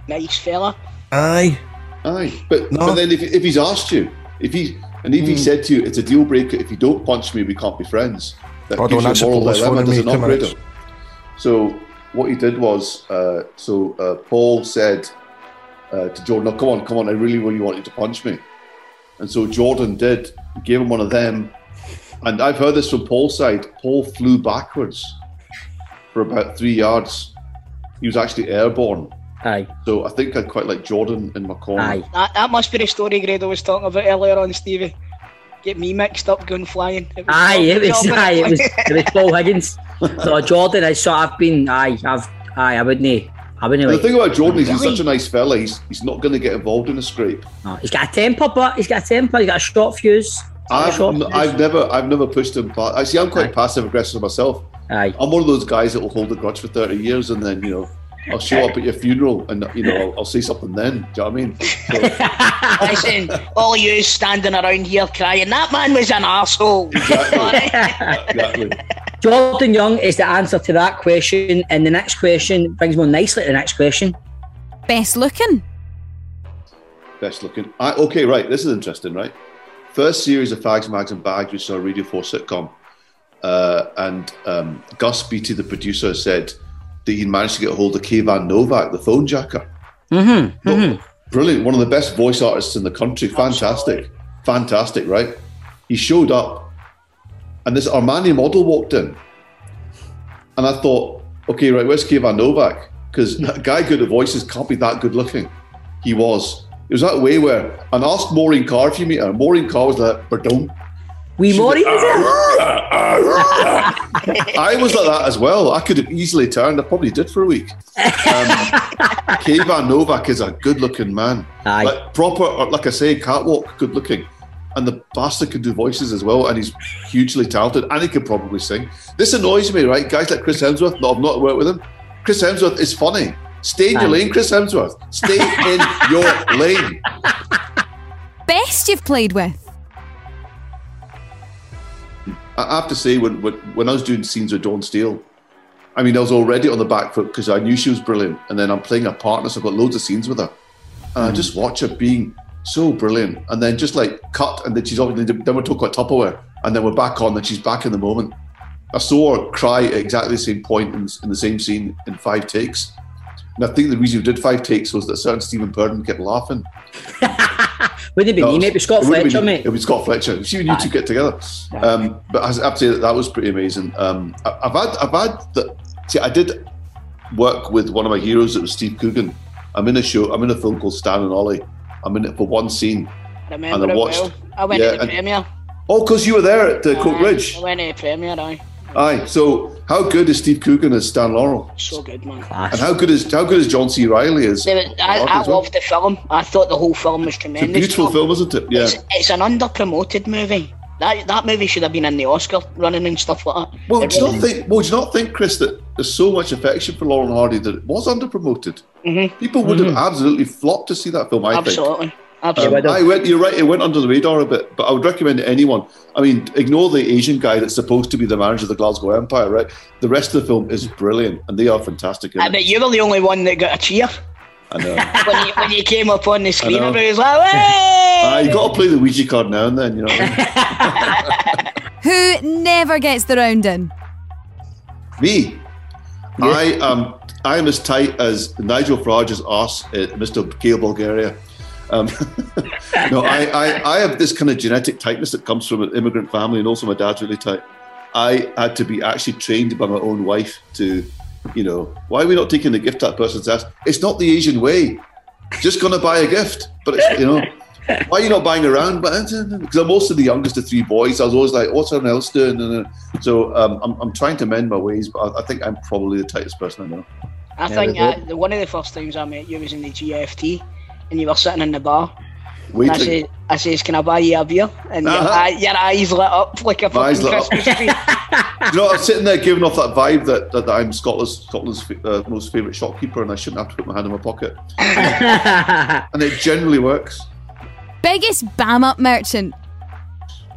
Nice fella. Aye. Aye, but No. but then if, if he's asked you, if he and if he said to you, it's a deal breaker. If you don't punch me, we can't be friends. That Oh, gives don't you a answer moral dilemma. in Does me, it not, two So what he did was, uh, so uh, Paul said uh, to Jordan, "No, come on, come on, I really, really want you to punch me." And so Jordan did. He gave him one of them, and I've heard this from Paul's side. Paul flew backwards for about three yards. He was actually airborne. Aye. So I think I'd quite like Jordan in my corner. Aye. That, that must be the story Grado was talking about earlier on, Stevie. Get me mixed up going flying. It was Aye, it was, aye, it was, it was Paul Higgins. So Jordan, I so I've been, aye, I've, aye, I wouldn't, I wouldn't The like. thing about Jordan is he's Really? such a nice fella. He's he's not going to get involved in a scrape. No, he's got a temper, but he's got a temper. He's got a short fuse. I've, Short n- fuse. I've never I've never pushed him. Pa- I see. I'm quite passive aggressive myself. Aye. I'm one of those guys that will hold a grudge for 30 years and then you know I'll show up at your funeral and you know I'll, I'll say something then. Do you know what I mean? So, Listen, all you standing around here crying, that man was an arsehole. exactly. Jordan Young is the answer to that question, and the next question brings more nicely to the next question. Best looking? Best looking. I, okay, right. This is interesting, right? First series of Fags, Mags, and Bags, which is our Radio 4 sitcom. Uh, and um, Gus Beattie, the producer, said that he managed to get a hold of Kayvan Novak, the Fonejacker. Mm-hmm. Brilliant. One of the best voice artists in the country. Fantastic. Fantastic, right? He showed up and this Armani model walked in. And I thought, okay, right, where's Kayvan Novak? Because a guy good at voices can't be that good looking. He was. It was that way where, and ask Maureen Carr if you meet her. Maureen Carr was like, pardon. We Maureen, is it? I was like that as well. I could have easily turned. I probably did for a week. Um, Kayvan Novak is a good-looking man, Aye. like proper, like I say, catwalk, good-looking, and the bastard can do voices as well, and he's hugely talented, and he can probably sing. This annoys me, right? Guys like Chris Hemsworth. No, I've not worked with him. Chris Hemsworth is funny. Stay in your lane, Chris Hemsworth. Stay in your lane. Best you've played with? I have to say, when, when when I was doing scenes with Dawn Steele, I mean, I was already on the back foot because I knew she was brilliant, and then I'm playing a partner, so I've got loads of scenes with her, and I mm. just watch her being so brilliant, and then just like cut, and then she's obviously then we're talking about Tupperware, and then we're back on, and she's back in the moment. I saw her cry at exactly the same point in, in the same scene in five takes, and I think the reason we did five takes was that certain Stephen Purdon kept laughing. Wouldn't it be No, me, it maybe Scott it Fletcher, been- mate? It was Scott Fletcher. She and you two get together. Um, but I have to say that that was pretty amazing. Um, I, I've had, I've had the. See, I did work with one of my heroes. It was Steve Coogan. I'm in a show. I'm in a film called Stan and Ollie. I'm in it for one scene. Remember And I watched- well. I went yeah, to the premiere. Oh, because you were there at uh, Coke Ridge. I went to the premiere, aye. Aye. So how good is Steve Coogan as Stan Laurel? So good, man. And how good is how good is John C. Reilly as? There I, I as well? loved the film. I thought the whole film was tremendous. It's a beautiful film, isn't it? Yeah. It's, it's an under-promoted movie. That that movie should have been in the Oscar running and stuff like that. Well, It do you really- not think? Well, do you not think, Chris, that there's so much affection for Lauren Hardy that it was underpromoted? Mhm. People would have absolutely flocked to see that film. I think. Absolutely. Um, Absolutely. I went. You're right. It went under the radar a bit, but I would recommend it to anyone. I mean, ignore the Asian guy that's supposed to be the manager of the Glasgow Empire, right? The rest of the film is brilliant, and they are fantastic. in I it. bet you were the only one that got a cheer. I know. when you when you came up on the screen, know. everybody was like, "Hey!" Ah, you got to play the Ouija card now and then, you know. What I mean? Who never gets the round in? Me, I am. I am as tight as Nigel Farage's ass, uh, Mr. Gale Bulgaria. Um, no, I, I, I have this kind of genetic tightness that comes from an immigrant family, and also my dad's really tight. I had to be actually trained by my own wife to, you know, why are we not taking the gift that person's ass? It's not the Asian way. Just gonna buy a gift, but it's, you know, why are you not buying around? But because I'm also the youngest of three boys, I was always like, what's everyone else doing? And, uh, so um, I'm, I'm trying to mend my ways, but I, I think I'm probably the tightest person I know. I Yeah, think we uh, one of the first times I met you was in the GFT, and you were sitting in the bar. And I, Waiting. say, I says, "Can I buy you a beer?" And your, Uh-huh. eye, your eyes lit up like a My fucking. Christmas tree. you know, I'm sitting there giving off that vibe that, that, that I'm Scotland's Scotland's uh, most favourite shopkeeper, and I shouldn't have to put my hand in my pocket. and it generally works. Biggest bam up merchant.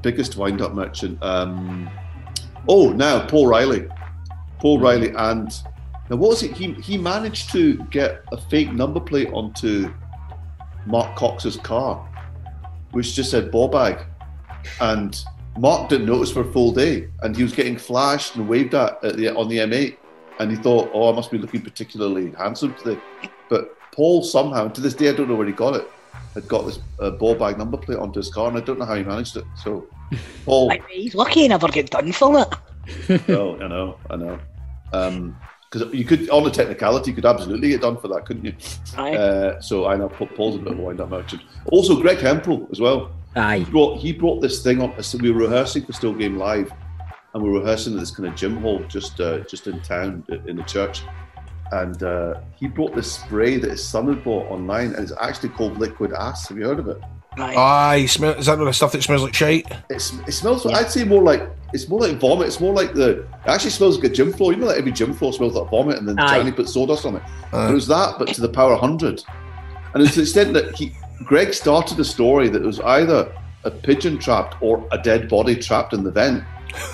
Biggest wind up merchant. Um, oh, now Paul Riley. Paul Riley, and now what was it? He he managed to get a fake number plate onto Mark Cox's car, which just said ball bag, and Mark didn't notice for a full day, and he was getting flashed and waved at, at the, on the M8, and he thought, "Oh, I must be looking particularly handsome today." But Paul somehow, to this day, I don't know where he got it, had got this uh, ball bag number plate onto his car, and I don't know how he managed it. So, Paul, he's lucky he never get done for it. no, I know, I know. Because you could, on a technicality, you could absolutely get done for that, couldn't you? Aye. Uh, so I know Paul's a bit of a wind-up merchant. Also, Greg Hemphill as well. Aye. He brought he brought this thing up. So we were rehearsing for Still Game Live, and we were rehearsing at this kind of gym hall just uh, just in town in the church. And uh, he brought this spray that his son had bought online, and it's actually called Liquid Ass. Have you heard of it? Aye, smell, is that not the stuff that smells like shite? It's, it smells. I'd say more like it's more like vomit. It's more like the. It actually smells like a gym floor. You know, like every gym floor smells like vomit, and then Aye. Johnny put sawdust on it. Aye. It was that, but to the power hundred, and it's to the extent that he, Greg started a story that it was either a pigeon trapped or a dead body trapped in the vent.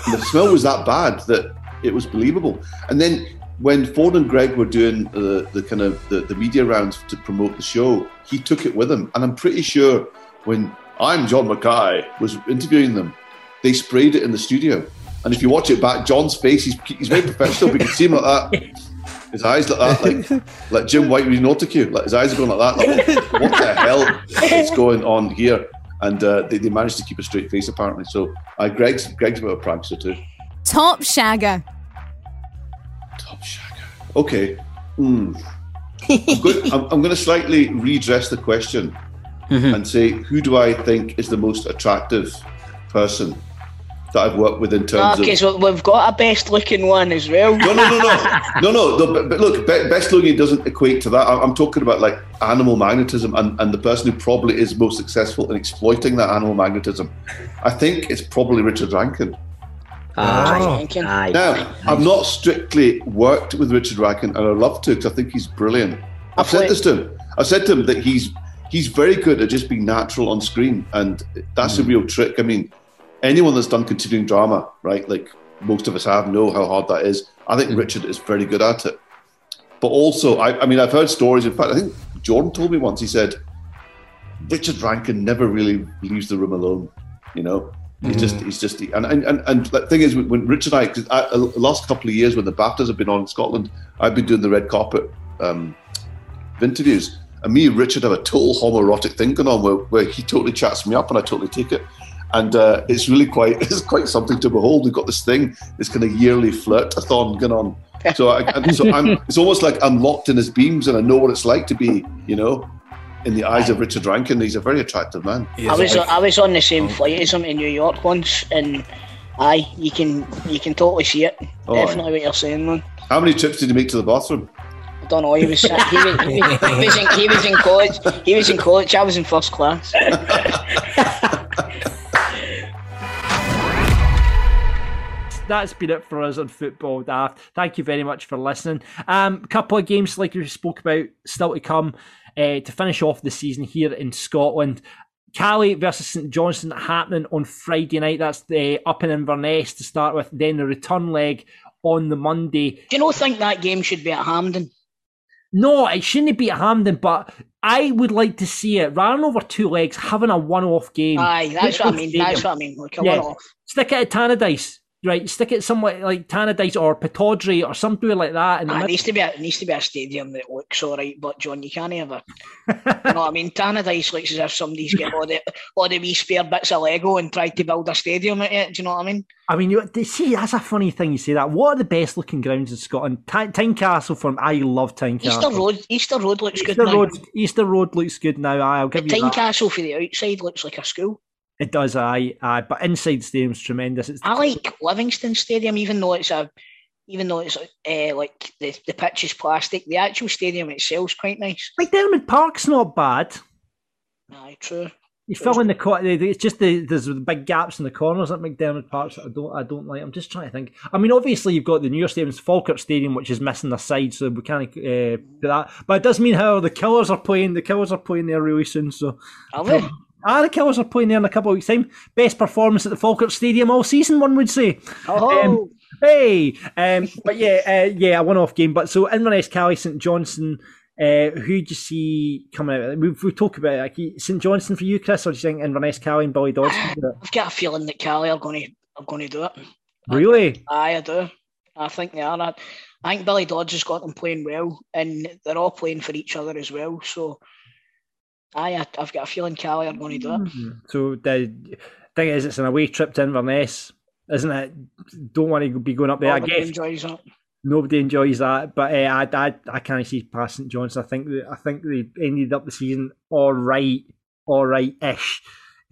And the smell was that bad that it was believable. And then when Ford and Greg were doing the, the kind of the, the media rounds to promote the show, he took it with him. And I'm pretty sure when I'm John Mackay was interviewing them, they sprayed it in the studio. And if you watch it back, John's face, he's, he's very professional, but you can see him like that. His eyes like that, like like Jim White reading Autocue. Like his eyes are going like that. Like, what the hell is going on here? And uh, they, they managed to keep a straight face apparently. So uh, Greg's Greg's a bit of a prankster too. Top shagger. Okay. Hmm. I'm, going, I'm, I'm going to slightly redress the question Mm-hmm. and say, who do I think is the most attractive person that I've worked with in terms Okay, of? so we've got a best looking one as well. No, no, no, no, no, no. no but, but look, best looking doesn't equate to that. I'm, I'm talking about like animal magnetism and, and the person who probably is most successful in exploiting that animal magnetism. I think it's probably Richard Rankin. Aye. Aye. Now, I've not strictly worked with Richard Rankin, and I'd love to because I think he's brilliant. I've said this to him. I've said to him that he's he's very good at just being natural on screen, and that's a hmm. real trick. I mean, anyone that's done continuing drama, right, like most of us have, know how hard that is. I think hmm. Richard is very good at it. But also, I, I mean, I've heard stories. In fact, I think Jordan told me once. He said Richard Rankin never really leaves the room alone. You know, he's just hmm. he's just and and and, and the thing is, when Richard and I, because I, uh, the uh, last couple of years when the Baftas have been on in Scotland, I've been doing the red carpet um, interviews. And me and Richard have a total homoerotic thing going on where, where he totally chats me up and I totally take it. And uh, it's really quite it's quite something to behold. We've got this thing, this kind of yearly flirt-a-thon going on. So, I, so I'm, it's almost like I'm locked in his beams and I know what it's like to be, you know, in the eyes of Richard Rankin. He's a very attractive man. I was I was on the same flight as him in New York once, and aye, you can you can totally see it. Oh, Definitely what you're saying, man. How many trips did you make to the bathroom? Don't know. He was he was, he was, he was in he was in college. He was in college. I was in first class. that's been it for us on Football Daft. Thank you very much for listening. Um, couple of games like we spoke about still to come uh, to finish off the season here in Scotland. Cali versus St Johnstone happening on Friday night. That's the up in Inverness to start with. Then the return leg on the Monday. Do you not think that game should be at Hampden? No, it shouldn't be at Hampden, but I would like to see it than over two legs, having a one-off game. Aye, that's what I mean. Stadium. That's what I mean. Like a Yeah. one-off. Stick it at Tannadice, right? Stick it somewhere like Tannadice or Pittodrie or something like that. The Ah, it needs to be a, it needs to be a stadium that looks all right, but John, you can't a. you know what I mean? Tannadice looks as if somebody's getting all the all the wee spare bits of Lego and tried to build a stadium at it. Do you know what I mean? I mean, you see, that's a funny thing you say that. What are the best looking grounds in Scotland? Ty- Tynecastle from I love Tynecastle. Easter Road, Easter Road looks good Easter now. Road, Easter Road looks good now. I'll give you that. Tynecastle for the outside looks like a school. It does, aye, aye. But inside the stadium's tremendous. It's I like Livingston Stadium, even though it's a, even though it's uh, like the the pitch is plastic. The actual stadium itself's quite nice. Like McDiarmid Park's not bad. Aye, true. You fill in the cor- the- the- It's just the there's the big gaps in the corners at McDiarmid Park that I don't I don't like. I'm just trying to think. I mean, obviously you've got the newer stadiums, Falkirk Stadium, which is missing the side, so we can't uh, do that. But it does mean, however, the Killers are playing. The Killers are playing there really soon. So Are they? Ah, the Killers are playing there in a couple of weeks' time. Best performance at the Falkirk Stadium all season, one would say. Oh, Um, hey, um, but yeah, uh, yeah, a one-off game. But so Inverness, Cali, St Johnstone. Uh, who do you see coming out? We've we talked about it. Like, St Johnstone for you, Chris, or do you think Inverness, Cali, and Billy Dodds? can do it? I've got a feeling that Cali are going to are going to do it. Really? Aye, I do. I think they are. I, I think Billy Dodds has got them playing well, and they're all playing for each other as well. So, aye, I, I've got a feeling Cali are going to do it. So the thing is, it's an away trip to Inverness, isn't it? Don't want to be going up there. I Nobody guess enjoys that. nobody enjoys that, but uh, I, I, I can't see past St John's. I think I think they ended up the season all right, all right ish.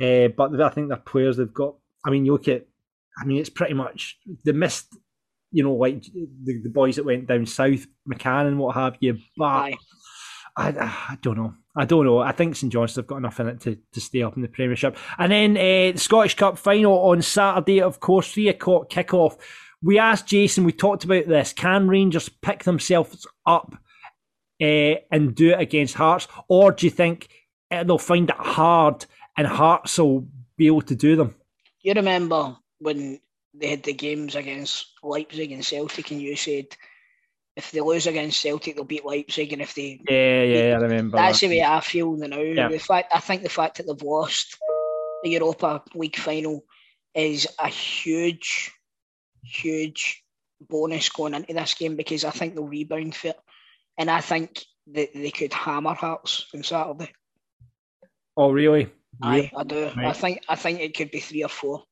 Uh, but I think their players they've got. I mean, you look at. I mean, it's pretty much they missed. You know, like the, the boys that went down south, McCann and what have you. But Aye. I, I don't know. I don't know. I think St John's have got enough in it to, to stay up in the Premiership. And then uh, the Scottish Cup final on Saturday, of course, three o'clock kickoff. We asked Jason, we talked about this. Can Rangers pick themselves up uh, and do it against Hearts, or do you think they'll find it hard and Hearts will be able to do them? You remember when they had the games against Leipzig and Celtic, and you said if they lose against Celtic, they'll beat Leipzig, and if they Yeah, yeah, I remember. That's that. the way I feel now. Yeah. The fact I think the fact that they've lost the Europa League final is a huge, huge bonus going into this game because I think they'll rebound for it, and I think that they could hammer Hearts on Saturday. Oh, really? Aye, I do. I think I think it could be three or four.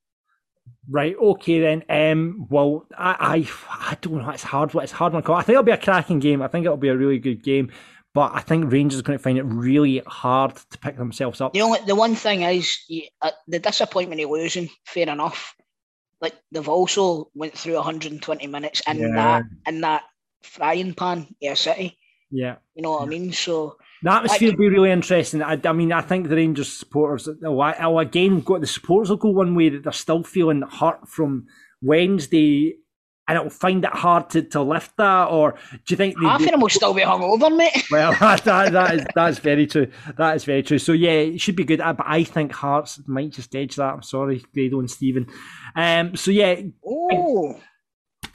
Right, okay then. Um, well, I, I, I don't know. It's hard. It's hard one. call. I think it'll be a cracking game. I think it'll be a really good game. But I think Rangers are going to find it really hard to pick themselves up. The only the one thing is uh, the disappointment of losing. Fair enough, but they've also went through 120 minutes in Yeah. that in that frying pan, yeah, City. Yeah. You know what I mean? So The atmosphere will be really interesting. I, I mean, I think the Rangers supporters, i'll again, got the supporters will go one way that they're still feeling hurt from Wednesday, and it'll find it hard to, to lift that. Or do you think half of them will still be hungover, mate. Well, that, that is that's very true. That is very true. So yeah, it should be good. But I think Hearts might just edge that. I'm sorry, Grado and Stephen. Um. So yeah, Oh,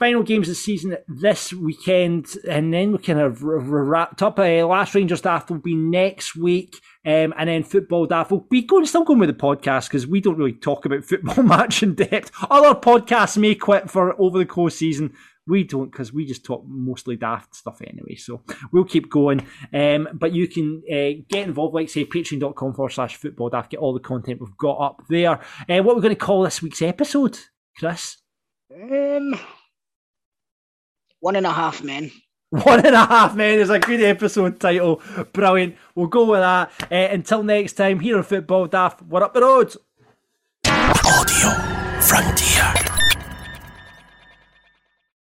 final games of the season this weekend, and then we kind of wrapped up. Uh, last Rangers staff will be next week, um, and then football staff will be going still going with the podcast because we don't really talk about football much in depth. Other podcasts may quit for over the course season. We don't because we just talk mostly daft stuff anyway. So we'll keep going. Um, but you can uh, get involved, like say, patreon.com forward slash football daft. Get all the content we've got up there. Uh, what we're going to call this week's episode, Chris? um, one and a half men. One and a half men is a good episode title. Brilliant. We'll go with that. Uh, until next time, here on Football Daft, we're up the road. Audio Frontier.